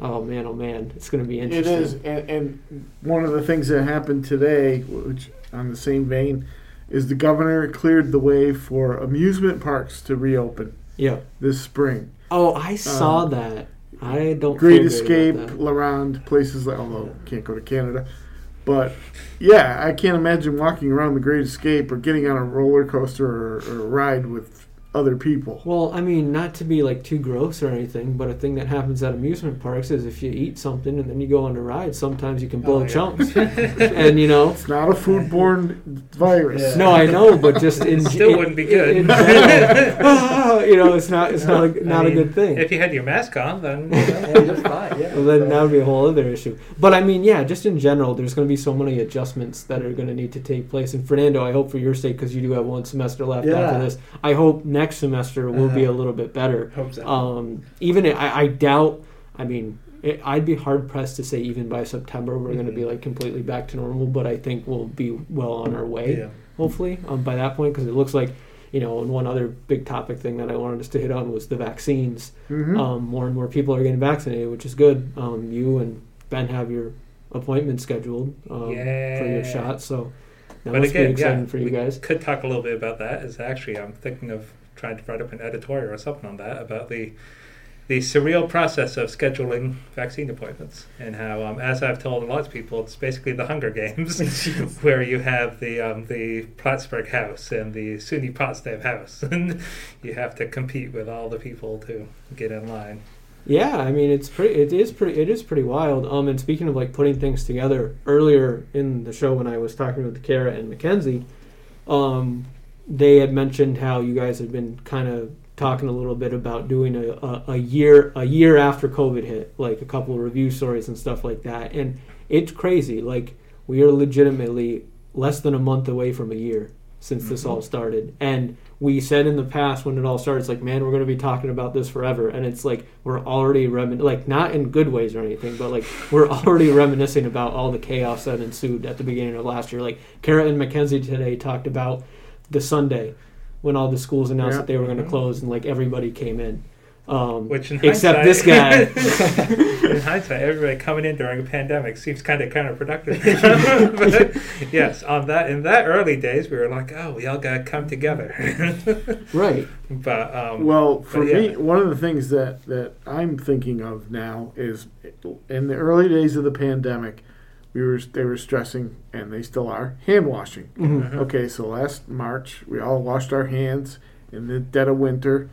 Oh man, oh man, it's going to be interesting. is, and, and one of the things that happened today, which on the same vein, is the governor cleared the way for amusement parks to reopen Yeah. this spring. Oh, I saw Um, that. I don't. Great Escape, great about that. La Ronde, places like, although can't go to Canada. But yeah, I can't imagine walking around the Great Escape or getting on a roller coaster or, or a ride with other people. Well, I mean, not to be like too gross or anything, but a thing that happens at amusement parks is if you eat something and then you go on a ride, sometimes you can blow Oh, yeah. chunks, and you know. It's not a foodborne virus. Yeah. No, I know, but just in Still in- wouldn't be good. in general, you know, it's not it's not a, not I a mean, good thing. If you had your mask on, then you're just fine. Yeah. Well, then that would be a whole other issue. But I mean, yeah, just in general, there's going to be so many adjustments that are going to need to take place. And Fernando, I hope for your sake, because you do have one semester left Yeah. after this, I hope next semester will be a Uh-huh. little bit better. Hope so. Um, even I, I doubt. I mean, it, I'd be hard pressed to say even by September we're going to be like completely back to normal. But I think we'll be well on our way. yeah. Hopefully, um, by that point, because it looks like. You know, and one other big topic thing that I wanted us to hit on was the vaccines hmm um, more and more people are getting vaccinated, which is good. Um, you and Ben have your appointment scheduled um, for your shot, so that But must be exciting yeah, for you guys. could talk a little bit about that. Is actually I'm thinking of trying to write up an editorial or something on that about the the surreal process of scheduling vaccine appointments and how, um, as I've told lots of people, it's basically the Hunger Games, where you have the um, the Plattsburgh House and the SUNY Potsdam House, and you have to compete with all the people to get in line. Yeah, I mean it's pretty. It is pretty. It is pretty wild. Um, and speaking of like putting things together, earlier in the show when I was talking with Kara and Mackenzie, um, they had mentioned how you guys had been kind of talking a little bit about doing a, a, a year a year after COVID hit, like a couple of review stories and stuff like that. And it's crazy. Like we are legitimately less than a month away from a year since this mm-hmm. all started. And we said in the past when it all started, it's like, man, we're going to be talking about this forever. And it's like we're already remin like not in good ways or anything, but like we're already reminiscing about all the chaos that ensued at the beginning of last year. Like Kara and Mackenzie today talked about the Sunday when all the schools announced Yeah. that they were going to close and like everybody came in. Um, Which, in except this guy. in hindsight, everybody coming in during a pandemic seems kind of counterproductive. but yes, on that in that early days, we were like, "Oh, we all got to come together." right. but um, Well, for but yeah. me, one of the things that, that I'm thinking of now is in the early days of the pandemic, we were they were stressing, and they still are, hand washing. Mhm. Okay, so last March we all washed our hands in the dead of winter.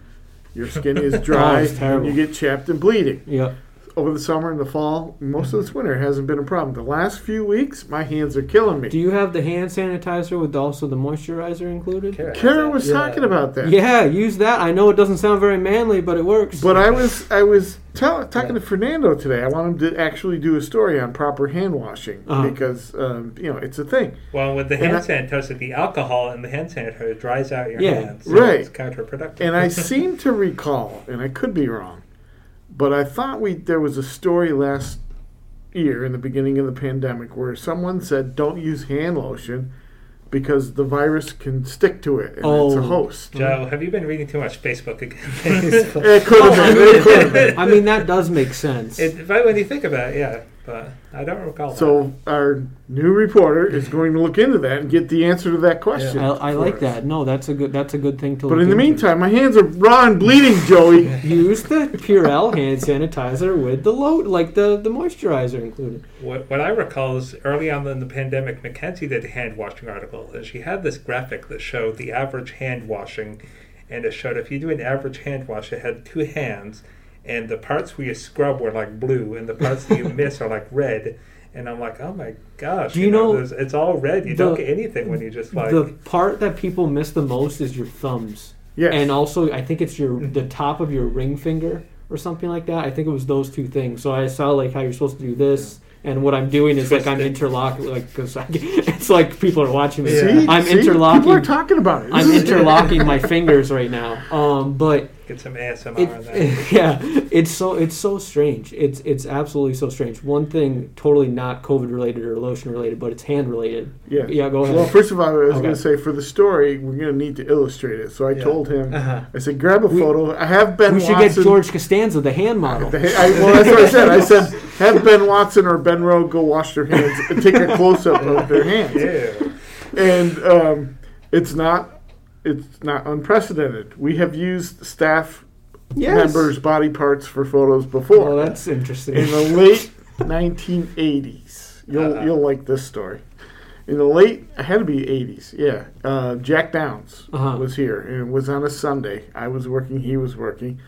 Your skin is dry. it's terrible. You get chapped and bleeding. Yeah. Over the summer and the fall, most of this winter hasn't been a problem. The last few weeks, my hands are killing me. Do you have the hand sanitizer with also the moisturizer included? Kara Kara was Yeah. talking about that. Yeah, use that. I know it doesn't sound very manly, but it works. But I was I was tell, talking to Fernando today. I want him to actually do a story on proper hand washing Uh-huh. because um, you know it's a thing. Well, with the And hand sanitizer, the alcohol in the hand sanitizer dries out your Yeah. hands. So Right. It's counterproductive. And I seem to recall, and I could be wrong, but I thought we there was a story last year in the beginning of the pandemic where someone said don't use hand lotion because the virus can stick to it and it's Oh. a host. Joe, have you been reading too much Facebook again? It could have been. It could have been. I mean, that does make sense. it, but when you think about it, yeah. But I don't recall that. So our new reporter is going to look into that and get the answer to that question. I, I like us. that. No, that's a good. That's a good thing to. But look in the into. meantime, my hands are raw and bleeding, Joey. use the Purell hand sanitizer with the load, like the the moisturizer included. What, what I recall is early on in the pandemic, Mackenzie did a hand washing article, and she had this graphic that showed the average hand washing, and it showed if you do an average hand wash, it had two hands, and the parts where you scrub were like blue, and the parts that you miss are like red. And I'm like, oh my gosh! Do you know- there's- it's all red. You the- don't get anything when you just like. the part that people miss the most is your thumbs, Yes. and also I think it's your the top of your ring finger or something like that. I think it was those two things. So I saw like how you're supposed to do this. And what I'm doing is like I'm Twist interlocking, like because it's like people are watching me. See? I'm See? interlocking. People are talking about it. I'm interlocking my fingers right now. Um, but Get some ASMR it, on that. yeah, it's so it's so strange. It's it's absolutely so strange. One thing totally not COVID related or lotion related, but it's hand related. Yeah. Yeah, go ahead. Well, first of all, I was Okay. going to say for the story, we're going to need to illustrate it. So I Yeah. told him, Uh-huh. I said, grab a We- photo. I have Ben we should Watson. get George Costanza, the hand model. The ha- I, well, that's what I said. I said, have Ben Watson or Ben Rowe go wash their hands and take a close up of their hands. Yeah. And um, it's not. It's not unprecedented. We have used staff Yes. members' body parts for photos before. Well, that's interesting. in the late 1980s. You'll Uh-uh. you'll like this story. In the late, it had to be 80s. Yeah, uh, Jack Downs Uh-huh. was here, and it was on a Sunday. I was working, he was working,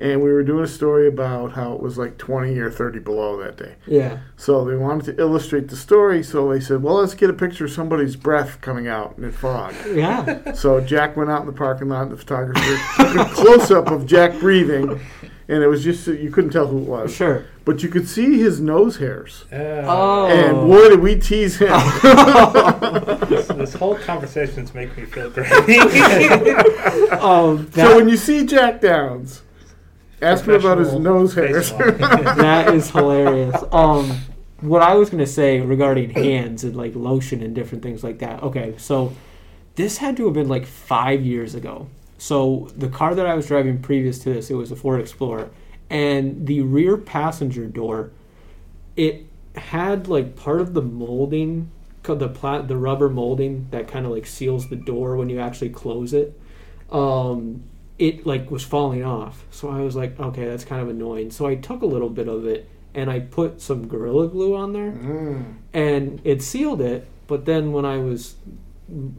and we were doing a story about how it was like 20 or 30 below that day. yeah. So they wanted to illustrate the story, so they said, "Well, let's get a picture of somebody's breath coming out in the fog." Yeah. So Jack went out in the parking lot. and The photographer took a close up of Jack breathing, and it was just you couldn't tell who it was, Sure. but you could see his nose hairs. Uh, Oh. And boy, did we tease him! this, this whole conversation's making me feel great. Um, so when you see Jack Downs, ask him about his nose hairs. that is hilarious. Um, what I was gonna say regarding hands and like lotion and different things like that. Okay, so this had to have been like five years ago. So the car that I was driving previous to this, it was a Ford Explorer, and the rear passenger door, it had like part of the molding, the plat, the rubber molding that kind of like seals the door when you actually close it. Um, it like was falling off. So I was like, okay, that's kind of annoying. So I took a little bit of it and I put some Gorilla Glue on there, Mm. and it sealed it. But then when I was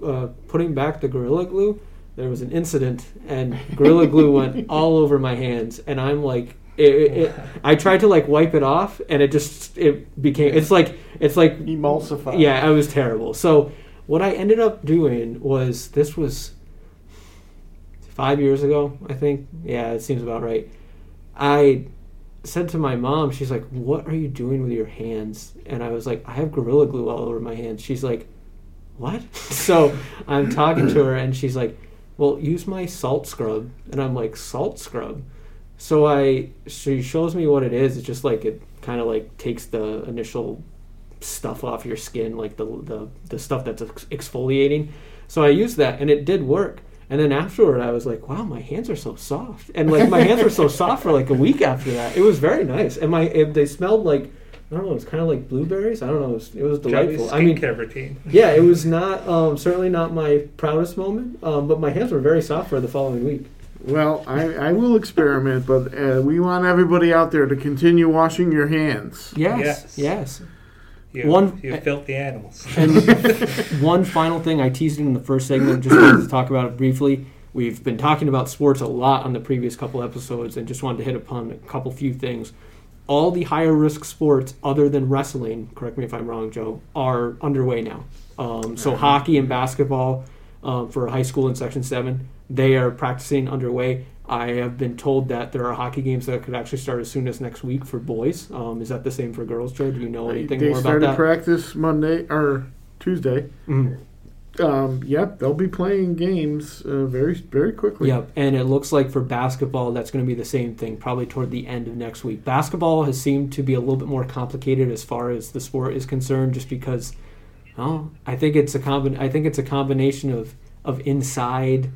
uh, putting back the Gorilla Glue, there was an incident, and Gorilla Glue went all over my hands, and I'm like. It, it, it, I tried to like wipe it off, and it just it became. It's like it's like Emulsify. yeah, it was terrible. So what I ended up doing was this was five years ago, I think. Yeah, it seems about right. I said to my mom, she's like, "What are you doing with your hands?" And I was like, "I have gorilla glue all over my hands." She's like, "What?" so I'm talking to her, and she's like, "Well, use my salt scrub." And I'm like, "Salt scrub." So I she shows me what it is. It's just like it kind of like takes the initial stuff off your skin, like the the, the stuff that's ex- exfoliating. So I used that, and it did work. And then afterward, I was like, "Wow, my hands are so soft." And like my hands were so soft for like a week after that. It was very nice, and my it, they smelled like I don't know. It's kind of like blueberries. I don't know. It was, it was delightful. I mean, skincare routine. yeah, it was not um, certainly not my proudest moment, um, but my hands were very soft for the following week. Well, I, I will experiment, but uh, we want everybody out there to continue washing your hands. Yes, Yes. yes. You, One- you filthy animals. And one final thing, I teased it in the first segment, just wanted to talk about it briefly. we've been talking about sports a lot on the previous couple episodes, and just wanted to hit upon a couple few things. All the higher risk sports, other than wrestling, correct me if I'm wrong, Joe, are underway now. Um, so hockey and basketball um, for high school in Section Seven, they are practicing underway. I have been told that there are hockey games that could actually start as soon as next week for boys. Um, is that the same for girls, Joe? Do you know anything they more about that? They started practice Monday or Tuesday. Mhm. Um, yep, they'll be playing games uh, very very quickly. Yep, and it looks like for basketball, that's going to be the same thing, probably toward the end of next week. Basketball has seemed to be a little bit more complicated as far as the sport is concerned, just because. Oh, I think it's a combi- I think it's a combination of of inside,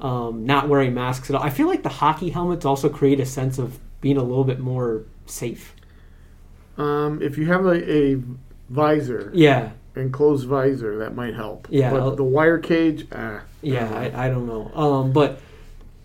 um, not wearing masks at all. I feel like the hockey helmets also create a sense of being a little bit more safe. Um, if you have a, a visor, Yeah, enclosed visor, that might help. Yeah, but the wire cage, ah, Yeah, I, I don't know. Um, but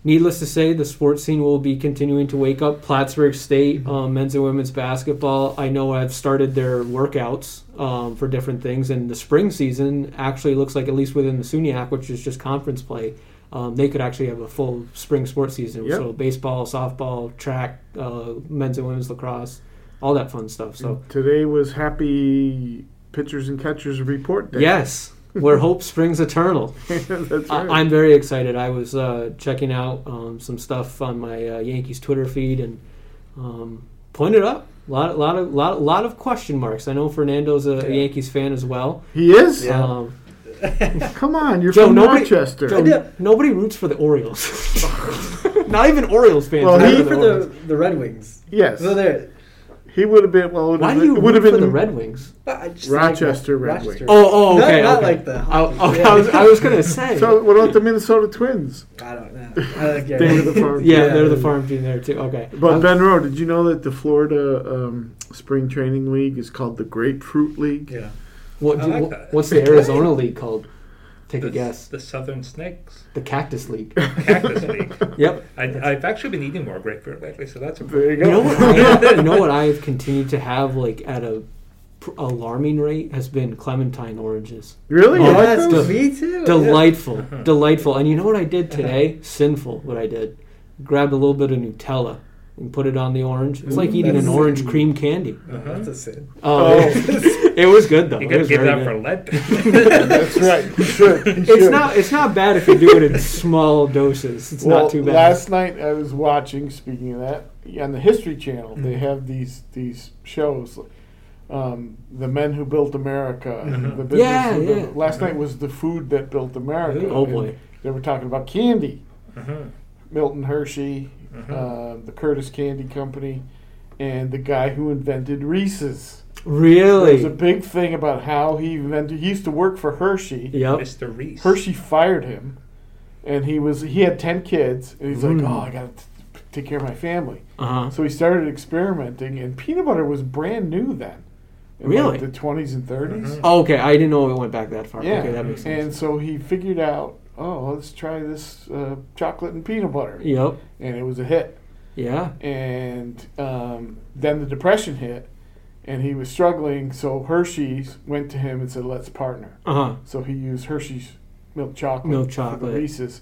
needless to say, the sports scene will be continuing to wake up. Plattsburgh State, um, men's and women's basketball. I know I've started their workouts um, for different things, and the spring season actually looks like, at least within the SUNYAC, which is just conference play, um, they could actually have a full spring sports season. Yep. So baseball, softball, track, uh, men's and women's lacrosse, all that fun stuff. So today was happy pitchers and catchers report day. yes, where hope springs eternal. that's right. I, I'm very excited. I was uh, checking out um, some stuff on my uh, Yankees Twitter feed and um, pointed up a lot, lot of, lot, lot of question marks. I know Fernando's a, Yeah. Yankees fan as well. he is. Yeah. Um, Come on, you're Joe, from nobody- Rochester. Joe, nobody roots for the Orioles. Not even Orioles fans. Well, he- He for for the the the Red Wings. yes, So there. He would have been. Well, it Why would've do you been- would root have for been the Red Wings? Rochester like Red Rochester. Wings. Oh, oh, Not- okay. not okay. like the I, hockey. okay, Yeah. I was, I was gonna say. So, what about the Minnesota Twins? I don't know. I like They were the farm. yeah, Yeah. they're the farm team there too. Okay, But Um, Ben Rowe, did you know that the Florida um, Spring Training League is called the Grapefruit League? Yeah. what, do- like what- what's the Arizona League called? Take a guess. The Southern Snakes. The Cactus League. Cactus League. Yep. I, I've actually been eating more grapefruit lately, so that's a There you You know what? I have, you know what I have continued to have like at a pr- alarming rate has been clementine oranges. really? Oh, You like Yes, those? me too. Delightful, uh-huh. delightful. And you know what I did uh-huh. today? Sinful. What I did? Grabbed a little bit of Nutella and put it on the orange. It's like Ooh, eating an that's- orange cream candy. Yeah. Oh, that's a sin. Oh, it, it was good though. You It gotta was give that good. for lead. That's right. You should. You It's should. not. It's not bad if you do it in small doses. It's well, not too bad. last night I was watching. Speaking of that, on the History Channel, they Mhm. have these these shows. Um, the men who built America. Mhm. The business Yeah, who built- yeah. Last night was the food that built America. oh boy. They were talking about candy. Mhm, Milton Hershey, mhm. uh, the Curtiss Candy Company, and the guy who invented Reese's. There was a big thing about how he invented. He used to work for Hershey. Yep. Mr. Reese. Hershey fired him, and he was he had ten kids, and he's Mm. like, "Oh, I got to take care of my family." Uh huh. So he started experimenting, and peanut butter was brand new then. In Really? like the twenties and 30s Mhm. Oh, okay. I didn't know it went back that far. Yeah, Okay, that makes sense. and so he figured out, oh, let's try this uh, chocolate and peanut butter, Yep. and it was a hit. Yeah. and um, then the depression hit and he was struggling so hershey's went to him and said let's partner Uh huh. so he used hershey's milk chocolate Milk for chocolate. the reese's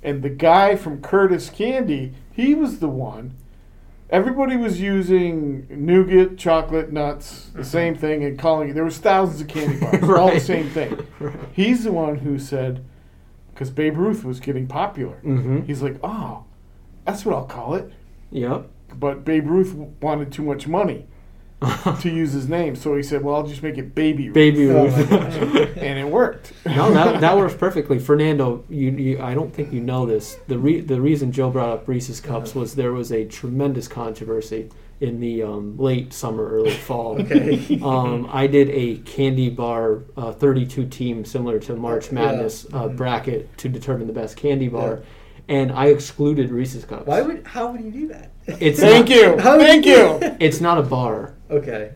and the guy from curtiss candy he was the one everybody was using nougat chocolate nuts the same thing and calling it there was thousands of candy bars all the same thing Right. he's the one who said because babe ruth was getting popular Mm-hmm. he's like oh that's what i'll call it Yep. but Babe Ruth wanted too much money to use his name, so he said, "Well, I'll just make it Baby Ruth," Baby Ruth. and it worked. no, that, that works perfectly. Fernando, you, you, I don't think you know this. The re, the reason Joe brought up Reese's cups was there was a tremendous controversy in the um, late summer, early fall. Okay. Um, I did a candy bar uh, 32 team similar to March Yeah. Madness uh, Mhm. bracket to determine the best candy bar, and I excluded Reese's cups. Why would? How would you do that? It's Thank not, you, thank you. that? It's not a bar. Okay,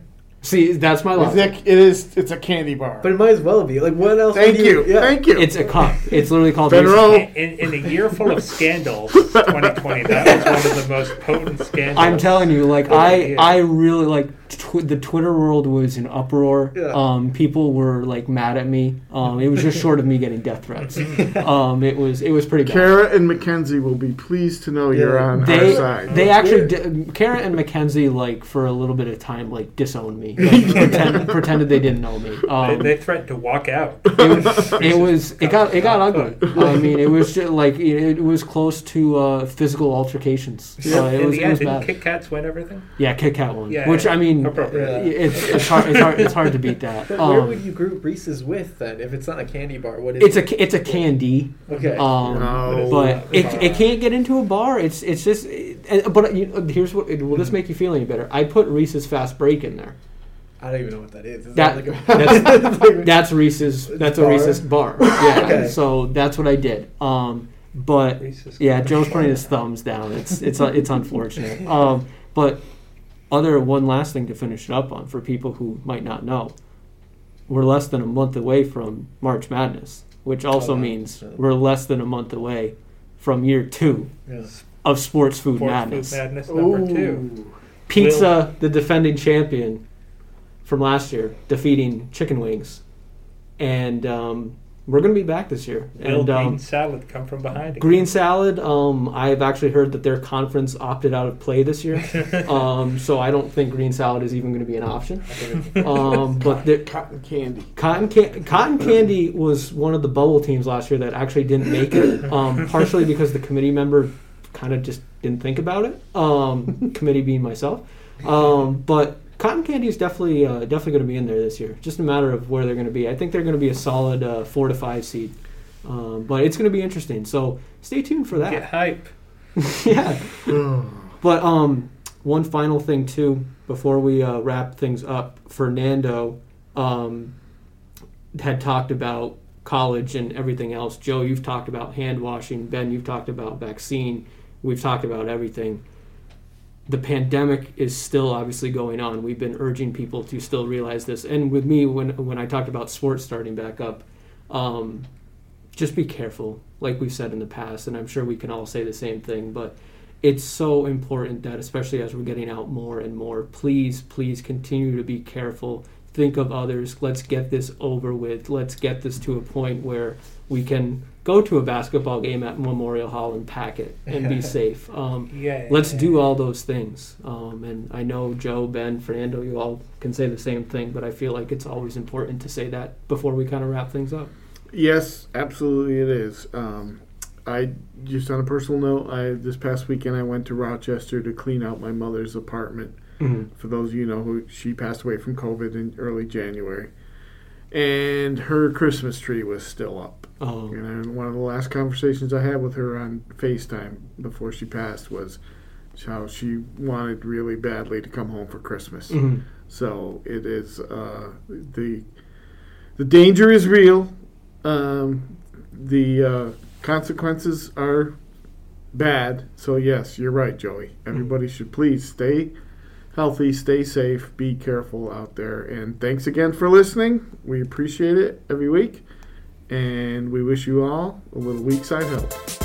See, that's my It's logic. a- it is. It's a candy bar. but it might as well be. Like, what else? thank would you, Yeah. thank you. It's a cup. It's literally called Ben Reese's. Rowe. In, in a year full of scandals, 2020, that was one of the most potent scandals. I'm telling you, like I. I really like tw- the Twitter world was in uproar. Yeah. Um, people were like mad at me. Um, it was just short of me getting death threats. Um, it was it was pretty bad. Kara and Mackenzie will be pleased to know you're on They our side. they That's actually di- Kara and Mackenzie like for a little bit of time like disowned me, like, pretend, pretended they didn't know me. They, Um, they threatened to walk out. it was it got it got ugly. I mean, it was just like it, it was close to uh, physical altercations. Uh, it was the it was bad. Kit Kats win everything? Yeah, Kit Kat one, Yeah, which I mean, appropriate. Yeah. it's it's hard, it's hard it's hard to beat that. But where Um, would you group Reese's with then? If it's not a candy bar, what is it's it? a it's a candy. okay. Um, No. but it, it can't get into a bar. It's it's just. It, but you, here's what. Will this make you feel any better? I put Reese's Fast Break in there. I don't even know what that is. Is That- like a, that's- That's Reese's. That's a Reese's bar. Yeah. Okay. So that's what I did. Um, but Reese's yeah, Cups. Joe's putting his thumbs down. It's it's it's unfortunate. Um, but other one last thing to finish it up on for people who might not know, we're less than a month away from March Madness, which also Oh, means Yeah. we're less than a month away from year two yeah. of sports food Fourth madness. Food Madness number two. Pizza, the defending champion from last year, defeating Chicken Wings, and um, we're going to be back this year. Will and um, Green Salad come from behind again? Green Salad, um, I've actually heard that their conference opted out of play this year, um, so I don't think Green Salad is even going to be an option. Um, but the, Cotton candy. Cotton, can- Cotton Candy was one of the bubble teams last year that actually didn't make it, um, partially because the committee member kind of just didn't think about it. Um, committee being myself, um, but Cotton Candy is definitely uh, definitely going to be in there this year. Just a matter of where they're going to be. I think they're going to be a solid uh, four to five seed, um, but it's going to be interesting. So stay tuned for that. Get that. hype. yeah. But um, one final thing too before we uh, wrap things up. Fernando um, had talked about college and everything else. Joe, you've talked about hand washing. Ben, you've talked about vaccine. We've talked about everything. The pandemic is still obviously going on. We've been urging people to still realize this. And with me, when when I talked about sports starting back up, um, just be careful, like we've said in the past, and I'm sure we can all say the same thing. But it's so important that, especially as we're getting out more and more, please, please continue to be careful. Think of others. Let's get this over with. Let's get this to a point where we can go to a basketball game at Memorial Hall and pack it and be safe. Um, Yeah. let's do all those things. Um, and I know Joe, Ben, Fernando, you all can say the same thing, but I feel like it's always important to say that before we kind of wrap things up. Yes, absolutely it is. Um, I just on a personal note, I this past weekend I went to Rochester to clean out my mother's apartment. For those of you know who she passed away from COVID in early January, and her Christmas tree was still up. Um, And one of the last conversations I had with her on FaceTime before she passed was how she wanted really badly to come home for Christmas. mhm. So it is uh, the the danger is real. Um, the uh, consequences are bad. So yes, you're right, Joey. Everybody should please stay healthy, stay safe, be careful out there, and thanks again for listening. We appreciate it every week, and we wish you all a little week side help.